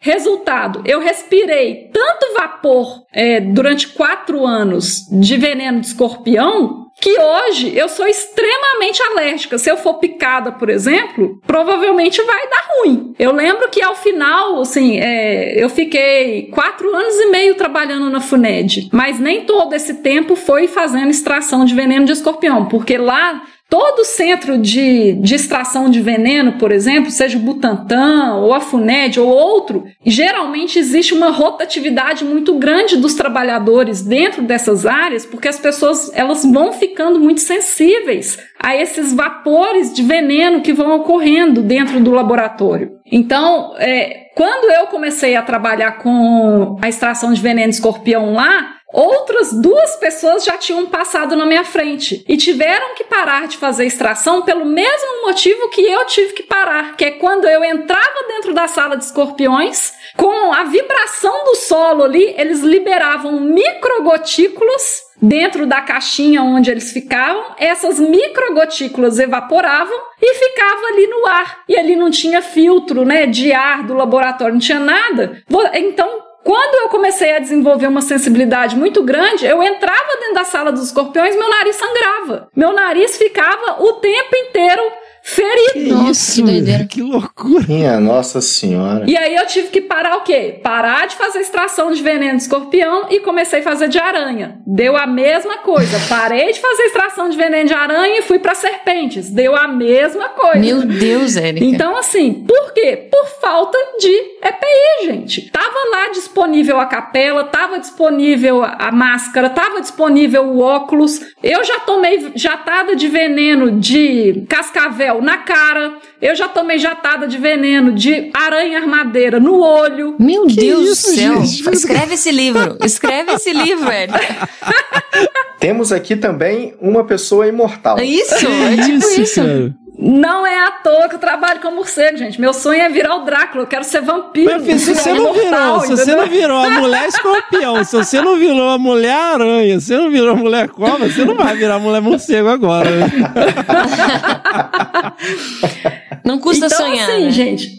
Resultado: eu respirei tanto vapor é, durante quatro anos de veneno de escorpião que hoje eu sou extremamente alérgica. Se eu for picada, por exemplo, provavelmente vai dar ruim. Eu lembro que ao final, assim, é, eu fiquei quatro anos e meio trabalhando na FUNED, mas nem todo esse tempo foi fazendo extração de veneno de escorpião, porque lá Todo centro de, de extração de veneno, por exemplo, seja o Butantan ou a FUNED ou outro, geralmente existe uma rotatividade muito grande dos trabalhadores dentro dessas áreas, porque as pessoas elas vão ficando muito sensíveis a esses vapores de veneno que vão ocorrendo dentro do laboratório. Então, é, quando eu comecei a trabalhar com a extração de veneno de escorpião lá, Outras duas pessoas já tinham passado na minha frente e tiveram que parar de fazer extração pelo mesmo motivo que eu tive que parar, que é quando eu entrava dentro da sala de escorpiões, com a vibração do solo ali, eles liberavam microgotículas dentro da caixinha onde eles ficavam, essas microgotículas evaporavam e ficava ali no ar. E ali não tinha filtro, né, de ar do laboratório, não tinha nada. Então, quando eu comecei a desenvolver uma sensibilidade muito grande, eu entrava dentro da sala dos escorpiões, meu nariz sangrava. Meu nariz ficava o tempo inteiro ferido. Nossa, que doideira. Que loucura. Minha Nossa Senhora. E aí eu tive que parar o quê? Parar de fazer extração de veneno de escorpião e comecei a fazer de aranha. Deu a mesma coisa. Parei de fazer extração de veneno de aranha e fui para serpentes. Deu a mesma coisa. Meu Deus, Érica. Então, assim, por quê? Por falta de EPI, gente. Tava lá disponível a capela, tava disponível a máscara, tava disponível o óculos. Eu já tomei jatada de veneno de cascavel na cara. Eu já tomei jatada de veneno de aranha armadeira no olho. Meu Deus isso, do céu. gente? Escreve esse livro. Escreve esse livro, Érica. Temos aqui também uma pessoa imortal. É isso, é tipo isso. cara. Não é à toa que eu trabalho com morcego, gente. Meu sonho é virar o Drácula. Eu quero ser vampiro. Mas, filho, se você não virou, se você não virou a mulher escorpião, se você não virou a mulher aranha, se você não virou a mulher cobra, você não vai virar a mulher morcego agora. né? (laughs) Não custa então, sonhar. assim, né? gente.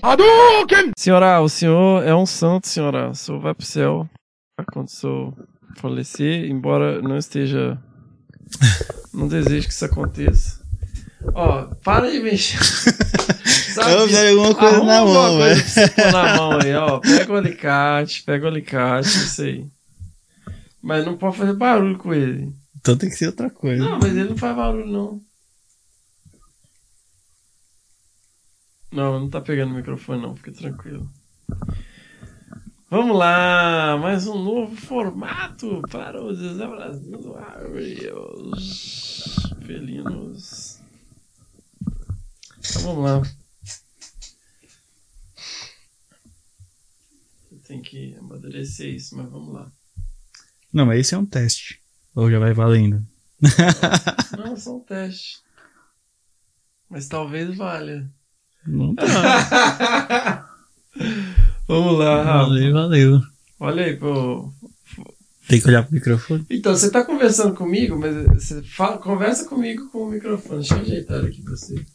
Senhora, o senhor é um santo, senhora. O senhor vai pro céu quando o senhor falecer, embora não esteja. Não desejo que isso aconteça. Ó, para de mexer. (laughs) Sabe? Eu vi alguma coisa Arruma na mão, velho. na mão aí, ó. Pega o alicate, pega o alicate, isso aí. Mas não pode fazer barulho com ele. Então tem que ser outra coisa. Não, mas ele não faz barulho, não. Não, não tá pegando o microfone, não. Fica tranquilo. Vamos lá, mais um novo formato para o Zezé Brasil Felinos. Então vamos lá. Tem que amadurecer isso, mas vamos lá. Não, mas esse é um teste. Ou já vai valendo? (laughs) Não, só um teste. Mas talvez valha. Não tá. (laughs) Vamos lá, Rafa. Valeu, valeu. Olha aí, pô. Tem que olhar pro microfone. Então, você tá conversando comigo, mas você fala, conversa comigo com o microfone. Deixa eu ajeitar aqui pra você.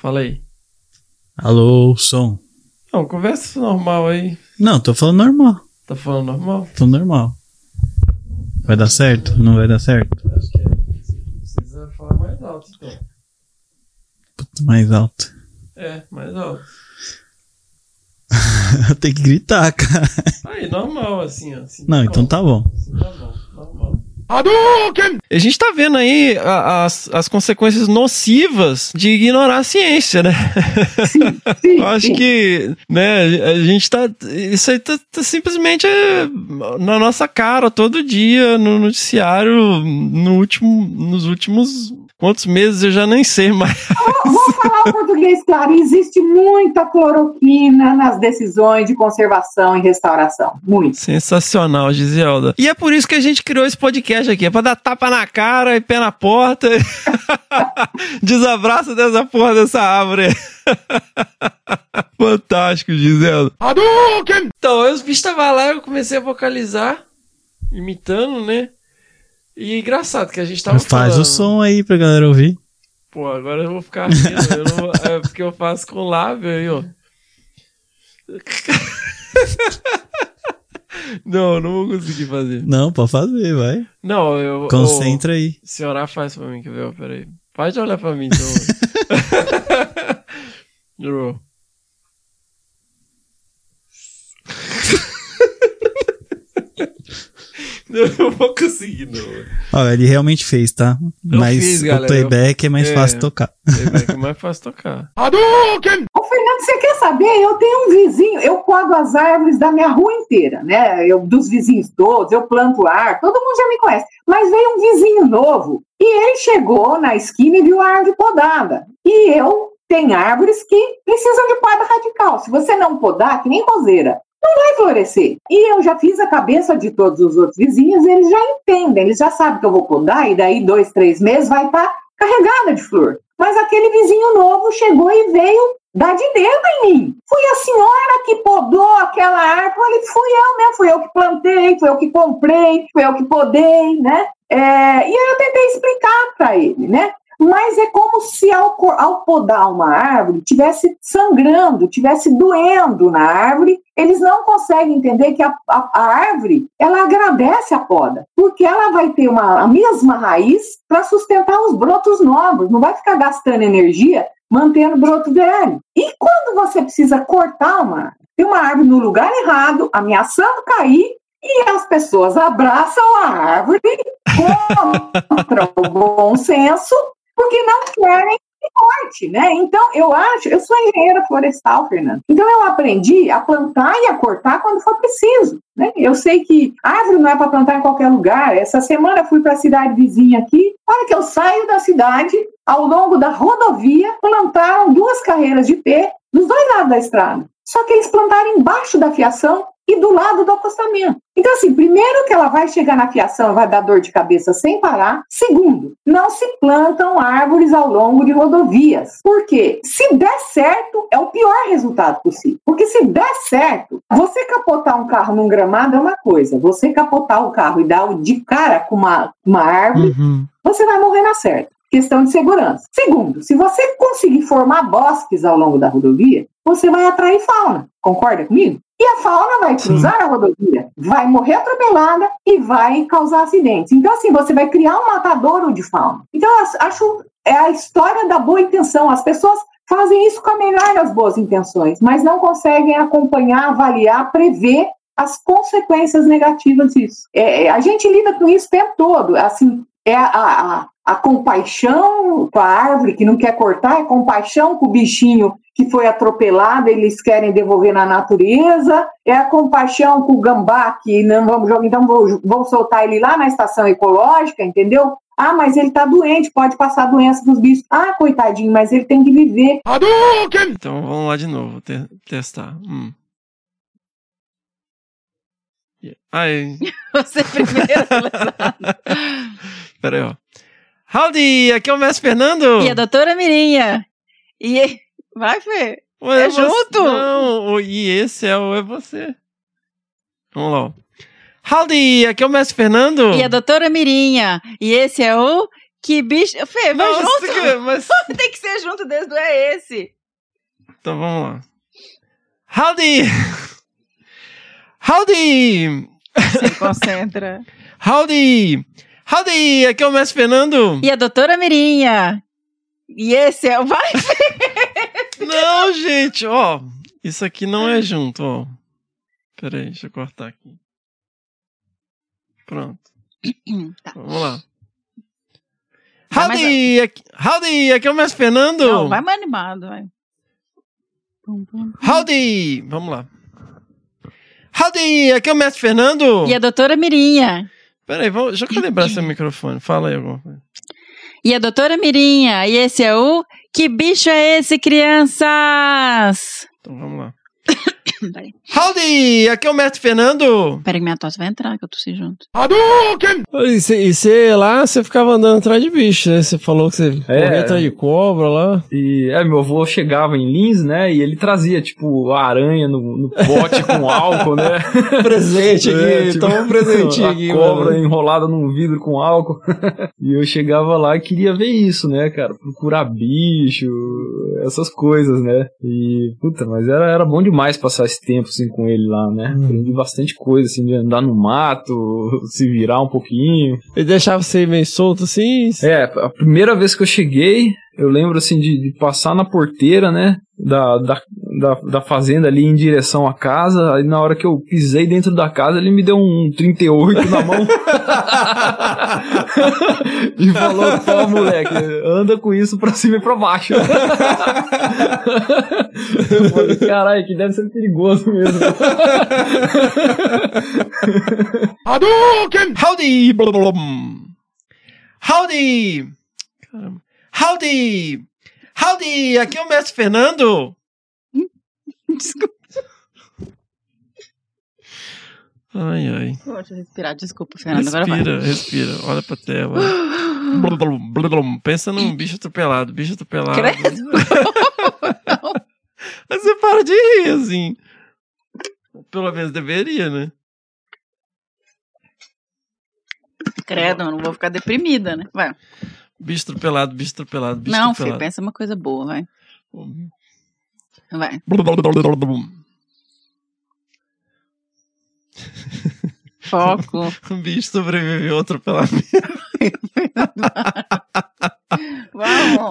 Fala aí. Alô, som. Não, conversa normal aí. Não, tô falando normal. Tá falando normal? Tô normal. Vai dar certo? Não vai dar certo? Acho que é. Precisa falar mais alto, então. Puta, mais alto. É, mais alto. (laughs) Tem que gritar, cara. Aí, normal, assim, ó. Assim, Não, então tá bom. Tá bom, normal. A gente tá vendo aí a- as, as consequências nocivas de ignorar a ciência, né? (laughs) Eu acho que, né, a gente tá. Isso aí tá, tá simplesmente é, na nossa cara todo dia, no noticiário, no último, nos últimos. Quantos meses eu já nem sei mais. (laughs) Vou falar o português claro. Existe muita cloroquina nas decisões de conservação e restauração. Muito. Sensacional, Giselda. E é por isso que a gente criou esse podcast aqui. É pra dar tapa na cara e pé na porta. (laughs) Desabraça dessa porra dessa árvore. (laughs) Fantástico, Giselda. Então, os bichos estavam lá, eu comecei a vocalizar, imitando, né? E engraçado que a gente tava Faz falando. o som aí pra galera ouvir. Pô, agora eu vou ficar rindo. eu não (laughs) é porque eu faço com lábio aí, ó. (laughs) Não, eu não vou conseguir fazer. Não, pode fazer, vai. Não, eu. Concentra aí. Senhora faz pra mim, quer ver? Peraí. Pode olhar pra mim, então. (laughs) Jurou. Não, (laughs) eu não vou conseguir, não. Ó, ele realmente fez, tá? Eu Mas fiz, o playback é mais é. fácil tocar. Playback é mais fácil tocar. (laughs) Ô, Fernando, você quer saber? Eu tenho um vizinho, eu podo as árvores da minha rua inteira, né? Eu, dos vizinhos todos, eu planto ar, todo mundo já me conhece. Mas veio um vizinho novo e ele chegou na esquina e viu a árvore podada. E eu tenho árvores que precisam de poda radical. Se você não podar, que nem roseira, não vai florescer. E eu já fiz a cabeça de todos os outros vizinhos, eles já entendem, eles já sabem que eu vou podar, e daí dois, três meses vai estar carregada de flor. Mas aquele vizinho novo chegou e veio dar de dedo em mim. Foi a senhora que podou aquela árvore. Fui eu mesmo, fui eu que plantei, fui eu que comprei, fui eu que podei, né? É, e aí eu tentei explicar para ele, né? Mas é como se ao, ao podar uma árvore tivesse sangrando, tivesse doendo na árvore. Eles não conseguem entender que a, a- a árvore ela agradece a poda, porque ela vai ter uma, a mesma raiz para sustentar os brotos novos, não vai ficar gastando energia mantendo broto velho. E quando você precisa cortar uma tem uma árvore no lugar errado, ameaçando cair, e as pessoas abraçam a árvore (laughs) contra o bom senso, porque não querem que corte, né? Então, eu acho, eu sou engenheira florestal, Fernando. Então, eu aprendi a plantar e a cortar quando for preciso, né? Eu sei que árvore não é para plantar em qualquer lugar. Essa semana fui para a cidade vizinha aqui. Hora que eu saio da cidade, ao longo da rodovia, plantaram duas carreiras de pé dos dois lados da estrada. Só que eles plantaram embaixo da fiação e do lado do acostamento. Então, assim, primeiro que ela vai chegar na fiação vai dar dor de cabeça sem parar. Segundo, não se plantam árvores ao longo de rodovias. Porque se der certo, é o pior resultado possível. Porque se der certo, você capotar um carro num gramado é uma coisa. Você capotar o carro e dar de cara com uma, uma árvore, você vai morrer na certa. Questão de segurança. Segundo, se você conseguir formar bosques ao longo da rodovia, você vai atrair fauna. Concorda comigo? E a fauna vai cruzar a rodovia, vai morrer atropelada e vai causar acidentes. Então, assim, você vai criar um matadouro de fauna. Então, acho é a história da boa intenção. As pessoas fazem isso com a melhor das boas intenções, mas não conseguem acompanhar, avaliar, prever as consequências negativas disso. É, a gente lida com isso o tempo todo. Assim, é a, a, a compaixão com a árvore que não quer cortar, é compaixão com o bichinho que foi atropelado, eles querem devolver na natureza, é a compaixão com o gambá que não vamos jogar, então vou, vou soltar ele lá na estação ecológica, entendeu? Ah, mas ele tá doente, pode passar doença pros bichos. Ah, coitadinho, mas ele tem que viver. Então vamos lá de novo, te- testar. Hum. Ai. (laughs) Você primeiro, (laughs) Pera aí, ó. Howdy, aqui é o Mestre Fernando. E a doutora Mirinha. E vai, Fê. É você- junto? Não, e esse é, o, é você. Vamos lá. Howdy, aqui é o Mestre Fernando. E a doutora Mirinha. E esse é o Que Bicho. Fê, vai Nossa, junto. que- mas- (laughs) Tem que ser junto desde o é esse. Então vamos lá. Howdy! Howdy! Se concentra. (laughs) Howdy! Howdy! Aqui é o Mestre Fernando. E a doutora Mirinha. E esse é o. Vai, Fê. Não, gente, ó. Isso aqui não é junto, ó. Pera aí, deixa eu cortar aqui. Pronto. Vamos lá. Howdy! Aqui, howdy! Aqui é o Mestre Fernando. Não, vai mais animado, vai. Howdy! Vamos lá. Howdy! Aqui é o Mestre Fernando. E a doutora Mirinha. Pera aí, vamos, deixa eu calibrar seu microfone. Fala aí alguma coisa. E a doutora Mirinha. E esse é o Que Bicho é Esse, crianças? Então vamos lá. (laughs) Peraí, Howdy! Aqui é o Mestre Fernando. peraí que minha tosse vai entrar, que eu tossi junto. E você lá, você ficava andando atrás de bicho, né? Você falou que você corria atrás de cobra lá. E é, meu avô chegava em Lins, né? E ele trazia, tipo, a aranha no, no pote com (laughs) álcool, né? Presente aqui, (laughs) É, tipo, toma um presentinho a aqui, cobra mano. enrolada num vidro com álcool. e eu chegava lá e queria ver isso, né, cara? Procurar bicho, essas coisas, né? E, puta, mas era, era bom demais passar tempo, assim, com ele lá, né? Hum. Aprendi bastante coisa, assim, de andar no mato, (laughs) se virar um pouquinho. Ele deixava você meio solto assim? É, a primeira vez que eu cheguei, eu lembro assim de, de passar na porteira, né? Da, da, da, da fazenda ali em direção à casa. Aí na hora que eu pisei dentro da casa, ele me deu um 38 na mão. (laughs) e falou: Pô, moleque, anda com isso pra cima e pra baixo. eu falei: Caralho, que deve ser perigoso mesmo. Hadouken! Howdy! Blum, blum. Howdy! Caramba. Howdy! Howdy! Aqui é o Mestre Fernando. (laughs) Desculpa. Ai, ai. Deixa eu respirar, desculpa, Fernando. Agora vai. Respira, respira. Olha pra tela. Blum, blum, blum, blum. Pensa num bicho atropelado, bicho atropelado. Mas (laughs) você para de rir, assim. Pelo menos deveria, né? Credo, eu não vou ficar deprimida, né? Vai. Bicho atropelado, bicho atropelado, bicho não, filho, atropelado. pensa uma coisa boa, vai. Vai. (laughs) Foco. Um bicho sobreviveu ao atropelamento. (laughs) (laughs) Vamos.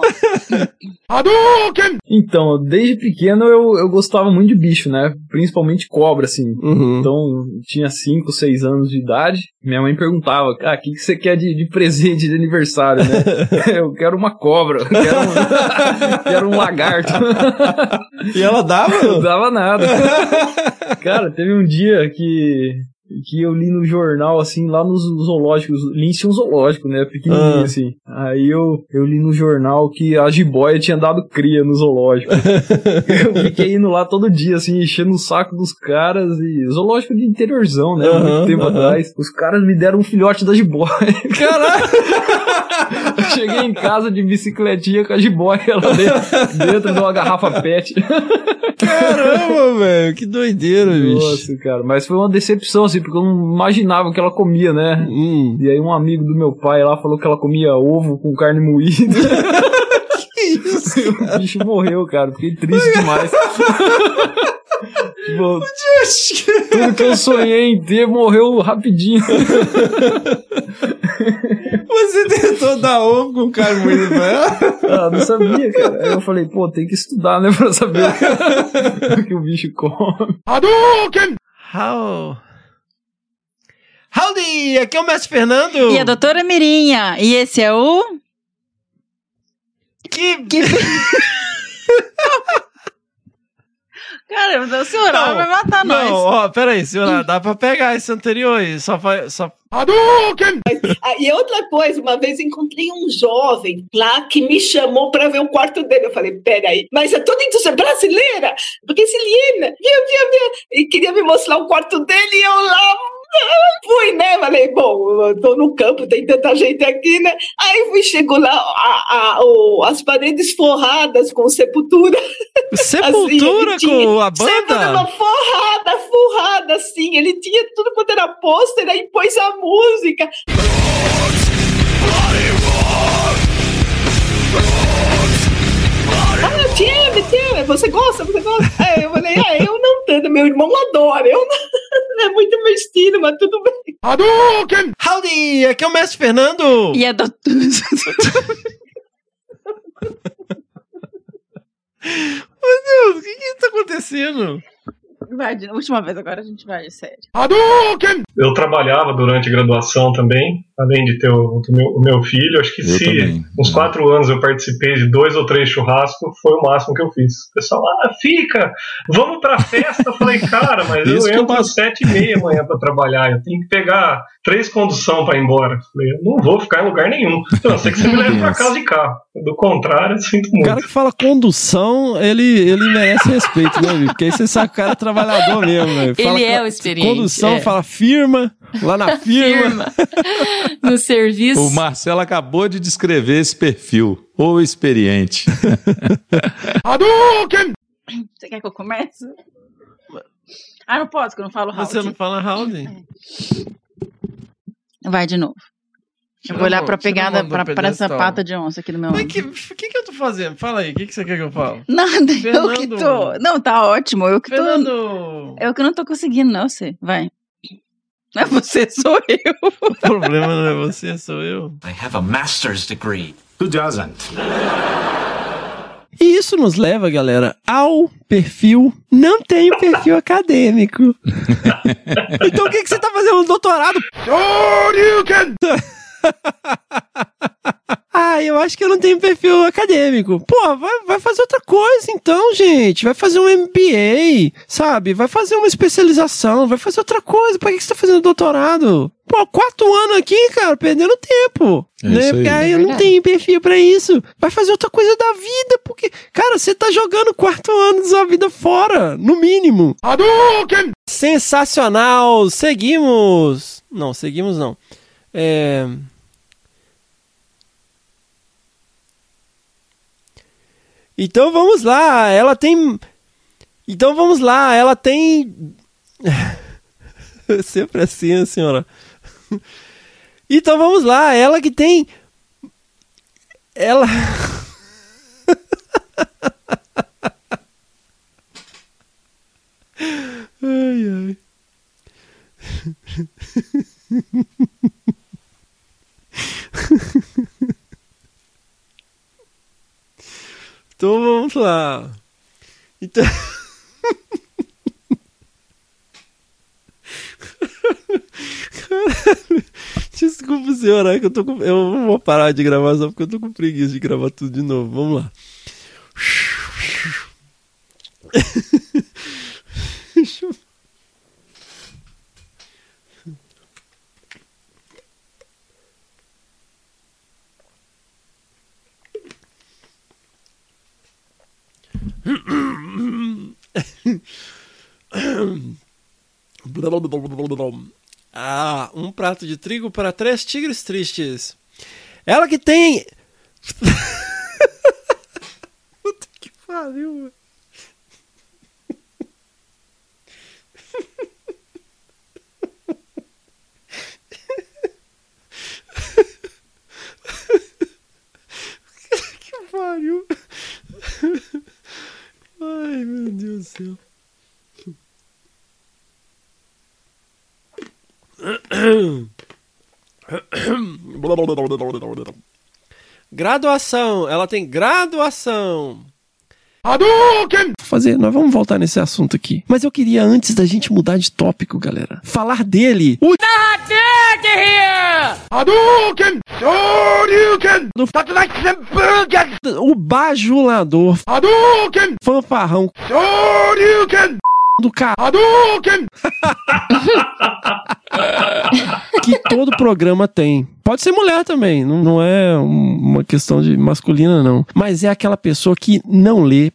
Então, desde pequeno eu, eu gostava muito de bicho, né? Principalmente cobra, assim. Uhum. Então, tinha 5, 6 anos de idade. Minha mãe perguntava, ah, o que, que você quer de, de presente de aniversário, né? (laughs) eu quero uma cobra, eu quero um, (laughs) quero um lagarto. E ela dava? Não dava nada. (laughs) Cara, teve um dia que que eu li no jornal, assim, lá nos zoológicos. Lince tinha um zoológico, né? Pequenininho, Ah. assim. Aí eu, eu li no jornal que a jiboia tinha dado cria no zoológico. (laughs) eu fiquei indo lá todo dia, assim, enchendo o saco dos caras. e Zoológico de interiorzão, né? Aham, Muito tempo aham. atrás. Os caras me deram um filhote da jiboia. Caralho! (laughs) eu cheguei em casa de bicicletinha com a jiboia lá dentro, dentro de uma garrafa pet. Caramba, velho, que doideira, bicho. Nossa, cara, mas foi uma decepção, assim, porque eu não imaginava o que ela comia, né? Hum. E aí um amigo do meu pai lá falou que ela comia ovo com carne moída. (laughs) que isso? (laughs) o bicho morreu, cara. Fiquei triste demais. Tipo, (laughs) tudo que eu sonhei em ter morreu rapidinho. Você tentou dar ovo com carne moída pra ela? Ah, não sabia, cara. Aí eu falei, pô, tem que estudar, né, pra saber o que o bicho come. Hadouken! How... Howdy! Aqui é o Mestre Fernando. E a doutora Mirinha. E esse é o. Que. (laughs) Cara, o senhor Não, vai matar Não, nós. ó, peraí, senhora, dá pra pegar esse anterior aí. Só vai. Só... Ah, e outra coisa, uma vez encontrei um jovem lá que me chamou para ver o quarto dele. Eu falei, peraí, mas é toda indústria brasileira, porque se via, via, e queria me mostrar o quarto dele e eu lá fui, né? Falei, bom, eu tô no campo, tem tanta gente aqui, né? Aí fui, chegou lá, a, a, o- as paredes forradas com sepultura. Sepultura (laughs) Assim, ele com a Sepultura banda? forrada, forrada, assim. Ele tinha tudo quanto era pôster, aí pôs a música. Ah, time, time, você gosta, você gosta? Aí (laughs) eu falei, ah, eu não tanto, meu irmão adora, eu não, (laughs) é muito meu estilo, mas tudo bem. Hadouken! Howdy! Aqui é o Mestre Fernando. E a doutora. (laughs) Meu Deus, o que que tá acontecendo? Vai, de última vez, agora a gente vai de sério. Eu trabalhava durante a graduação também, além de ter o, o meu, o meu filho. Acho que Eu se também. uns quatro anos eu participei de dois ou três churrascos, foi o máximo que eu fiz. O pessoal, ah, fica, vamos pra festa. Eu falei, cara, mas Isso eu entro às sete e meia amanhã pra trabalhar. Eu tenho que pegar três condução pra ir embora. Eu falei, eu não vou ficar em lugar nenhum. Então, eu sei que você me leva pra casa de carro. Do contrário, eu sinto O muito. cara que fala condução, ele, ele merece respeito, né, Vitor? Porque aí você sabe que o cara é trabalhador mesmo. Fala Ele é co- o experiente, Condução, é. fala firma, lá na firma. (laughs) No serviço. O Marcelo acabou de descrever esse perfil. O experiente. (laughs) Você quer que eu comece? Ah, não posso, que eu não falo round. Você não fala round? Vai de novo. Eu vou olhar pra pegada, pra, pra essa pata de onça aqui do meu que, o que, que eu tô fazendo? Fala aí, o que, que você quer que eu fale? Nada, (laughs) eu que Fernando- tô. Não, tá ótimo. Eu que tô. Fernando. Eu que não tô conseguindo, não, você. Vai. Não é você, sou eu. O problema não é você, sou eu. I have a master's degree. Who doesn't? E isso nos leva, galera, ao perfil. Não tenho perfil acadêmico. (laughs) então o que, que você tá fazendo? Um doutorado? (laughs) Ah, eu acho que eu não tenho perfil acadêmico. Pô, vai, vai fazer outra coisa então, gente. Vai fazer um MBA, sabe? Vai fazer uma especialização, vai fazer outra coisa. Pra que você tá fazendo doutorado? Pô, quatro anos aqui, cara, perdendo tempo. É né? isso aí. Porque aí É eu não tenho perfil pra isso. Vai fazer outra coisa da vida, porque, cara, você tá jogando quatro anos da sua vida fora, no mínimo. Sensacional! Seguimos! Não, seguimos não. É... Então vamos lá, ela tem. Então vamos lá, ela tem. (laughs) Sempre assim, a senhora. (laughs) Então vamos lá, ela que tem. Ela. (laughs) ai, ai. Então vamos lá. Então. (laughs) Desculpa, senhora, é que eu tô com... Eu vou parar de gravar só porque eu tô com preguiça de gravar tudo de novo. Vamos lá. (laughs) Deixa eu- (coughs) Ah, um prato de trigo para três tigres tristes. Ela que tem. (laughs) Puta que pariu, mano. que pariu. Ai, meu Deus do céu. Graduação, ela tem graduação. Fazer, nós vamos voltar nesse assunto aqui. Mas eu queria, antes da gente mudar de tópico, galera, falar dele. O Hadouken! Shoryuken! O bajulador. Hadouken! Fanfarrão. Shoryuken! Do. Hadouken! (laughs) que todo programa tem. Pode ser mulher também, não, não é um- uma questão de masculina, não. Mas é aquela pessoa que não lê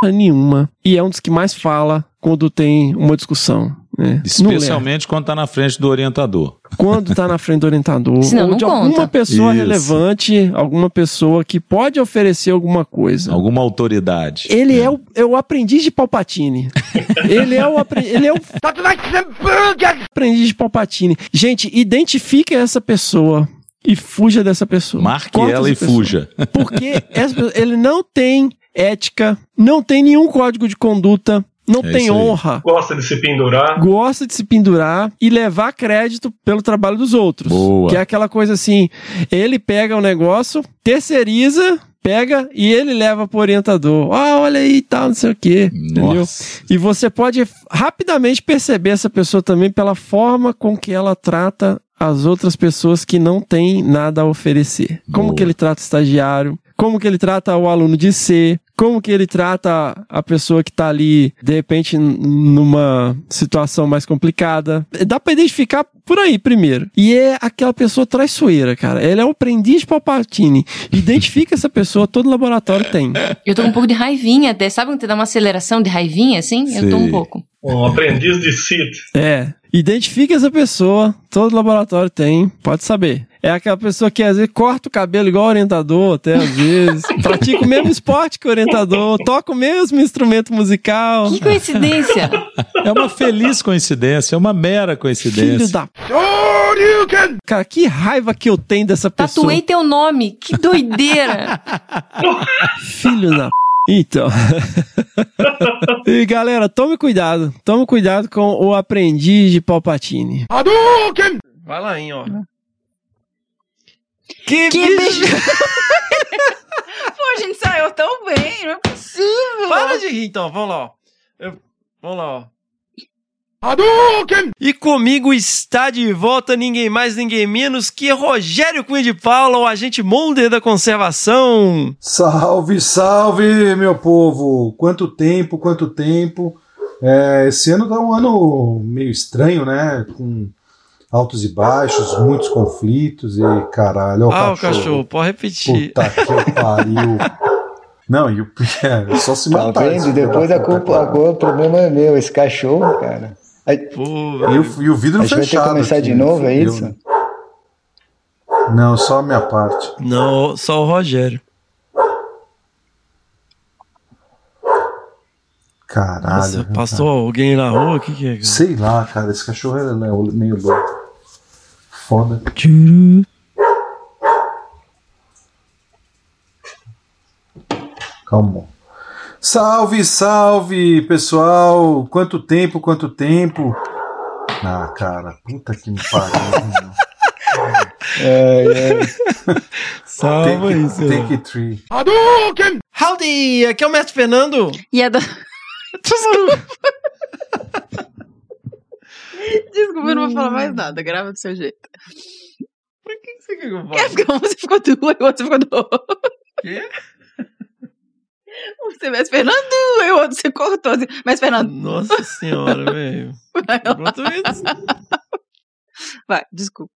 p nenhuma e é um dos que mais fala quando tem uma discussão. Né? Lê. Especialmente quando tá na frente do orientador. quando tá na frente do orientador (laughs) Senão ou não de conta. alguma pessoa Isso. relevante, alguma pessoa que pode oferecer alguma coisa. Alguma autoridade. Ele é o, é o aprendiz de Palpatine. (laughs) ele é o, apre- ele é o (laughs) aprendiz de Palpatine. Gente, identifique essa pessoa e fuja dessa pessoa. Marque Corta ela e pessoa. fuja. Porque essa pessoa- ele não tem ética, não tem nenhum código de conduta, não É tem honra. Gosta de se pendurar. Gosta de se pendurar e levar crédito pelo trabalho dos outros. Boa. Que é aquela coisa assim: ele pega o negócio, terceiriza pega e ele leva pro orientador. Ah, olha aí e tal, não sei o quê. Entendeu? E você pode rapidamente perceber essa pessoa também pela forma com que ela trata as outras pessoas que não têm nada a oferecer. Como que ele trata o estagiário, como que ele trata o aluno de C, como que ele trata a pessoa que tá ali, de repente, numa situação mais complicada. Dá pra identificar por aí, primeiro. E é aquela pessoa traiçoeira, cara. Ele é um aprendiz Palpatine. Identifica essa pessoa, todo laboratório tem. Eu tô com um pouco de raivinha até. Sabe quando você dá uma aceleração de raivinha assim? Eu tô um pouco. Um aprendiz de Sith. É. Identifica essa pessoa, todo laboratório tem, pode saber. É aquela pessoa que às vezes corta o cabelo igual o orientador, até às vezes. (laughs) pratica o mesmo esporte que o orientador, toca o mesmo instrumento musical. Que coincidência! É uma feliz coincidência, é uma mera coincidência. Filho da. Cara, que raiva que eu tenho dessa pessoa. Tatuei teu nome. Que doideira! (laughs) Filho da. p***. Então. (laughs) e galera, tome cuidado. Tome cuidado com o aprendiz de Palpatine. Hadouken! Vai lá, hein, ó. Que, Que bicho! (laughs) Pô, a gente saiu tão bem, não é possível. Para de rir, então. Vamos lá, ó. Eu- Vamos lá, ó. Hadouken! E comigo está de volta ninguém mais, ninguém menos que Rogério Cunha de Paula, o agente Molder da conservação. Salve, salve, meu povo! Quanto tempo, quanto tempo. É, esse ano tá um ano meio estranho, né? Com altos e baixos, muitos conflitos e caralho. ó ah, o cachorro, pode repetir. Puta que pariu. Não, e o (laughs) é, só se Tá matar. esse vendo? filho Depois a culpa, agora o problema é meu, esse cachorro, cara. Aí, E o, e o vidro a gente vai ter que fechado. começar aqui, de novo, é isso? né? Não, só a minha parte. Não, só o Rogério. Caralho. Nossa, viu, passou alguém na rua? O que, que é? cara? Sei lá, cara, esse cachorro é né, meio louco. Foda. Calma. Salve, salve, pessoal! Quanto tempo, quanto tempo? Ah, cara, puta que me pariu. Salva take, isso. Take three. Hadouken! Howdy! Aqui é o Mestre Fernando. E é da. Desculpa, eu não vou falar mais nada. Grava do seu jeito. Por que, que você quer que eu É porque uma você ficou du, e o outro ficou do. Quê? Você mas Fernando, e o outro você cortou. Assim. Mas Fernando. Nossa senhora, (laughs) velho. Vai, desculpa.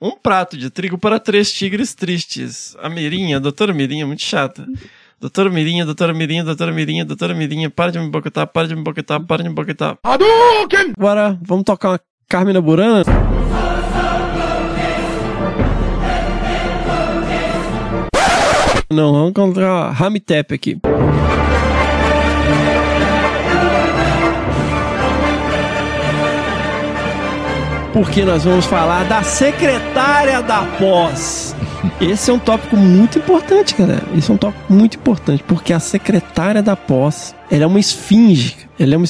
Um prato de trigo para três tigres tristes. A Mirinha, a doutora Mirinha, muito chata. Doutora Mirinha, doutora Mirinha, doutora Mirinha, doutora Mirinha, para de me boquetar, para de me boquetar, para de me boquetar. Hadouken! Agora, vamos tocar uma Carmina Burana? Não, vamos encontrar Ramitep aqui. Porque nós vamos falar da secretária da pós. Esse é um tópico muito importante, galera. Esse é um tópico muito importante, porque a secretária da pós, ela é uma esfinge. Ela é uma...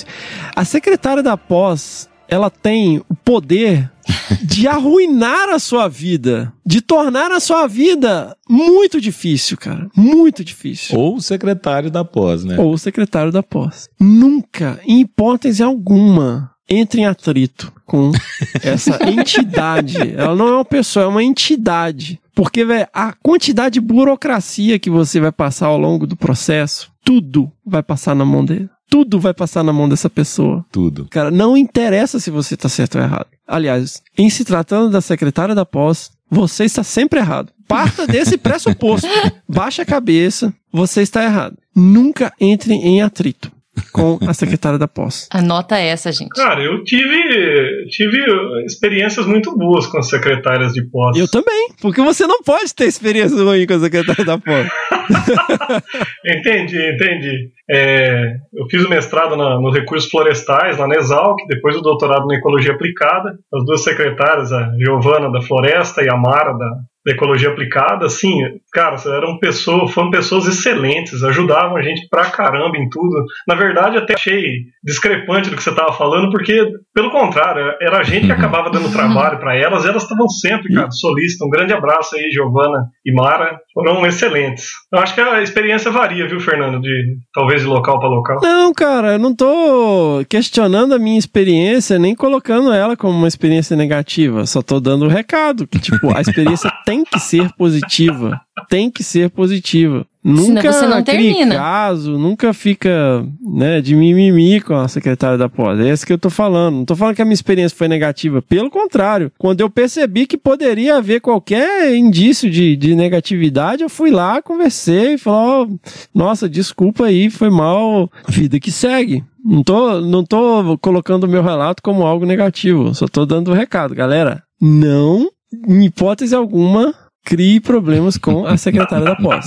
A secretária da pós, ela tem o poder (laughs) de arruinar a sua vida, de tornar a sua vida muito difícil, cara. Muito difícil. Ou o secretário da pós, né? Ou o secretário da pós. Nunca, em hipótese alguma, entre em atrito com (laughs) essa entidade. Ela não é uma pessoa, é uma entidade. Porque, velho, a quantidade de burocracia que você vai passar ao longo do processo, tudo vai passar na mão dele. Tudo vai passar na mão dessa pessoa. Tudo. Cara, não interessa se você tá certo ou errado. Aliás, em se tratando da secretária da pós, você está sempre errado. Parta desse (laughs) pressuposto. Baixa a cabeça, você está errado. Nunca entre em atrito com a secretária da pós. Anota essa, gente. Cara, eu tive, tive experiências muito boas com as secretárias de pós. Eu também, porque você não pode ter experiência ruim com a secretária da pós. (laughs) Entendi, entendi. É, eu fiz o mestrado na, nos recursos florestais, lá na Exalc, depois o doutorado na ecologia aplicada. As duas secretárias, a Giovana da Floresta e a Mara da, da ecologia aplicada, assim, cara, eram pessoas, foram pessoas excelentes, ajudavam a gente pra caramba em tudo. Na verdade, até achei discrepante do que você estava falando, porque Pelo contrário, era a gente que acabava dando trabalho para elas, elas estavam sempre, cara, solistas. Um grande abraço aí, Giovana e Mara. Foram excelentes. Eu acho que a experiência varia, viu, Fernando? De talvez de local para local. Não, cara, eu não tô questionando a minha experiência, nem colocando ela como uma experiência negativa. Só tô dando o recado que, tipo, a experiência (laughs) tem que ser positiva. Tem que ser positiva. Nunca você não cria termina. caso, nunca fica, né, de mimimi com a secretária da pós. É isso que eu tô falando. Não tô falando que a minha experiência foi negativa. Pelo contrário, quando eu percebi que poderia haver qualquer indício de, de negatividade, eu fui lá, conversei, falei, ó, nossa, desculpa aí, foi mal, vida que segue. Não tô, não tô colocando o meu relato como algo negativo, só tô dando o recado, galera. Não, em hipótese alguma, crie problemas com a secretária da pós.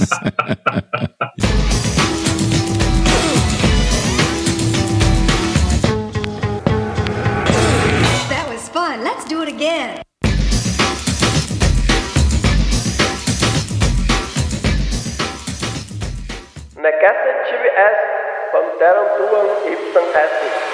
That was fun. Let's do it again. Tuam ipsam estis.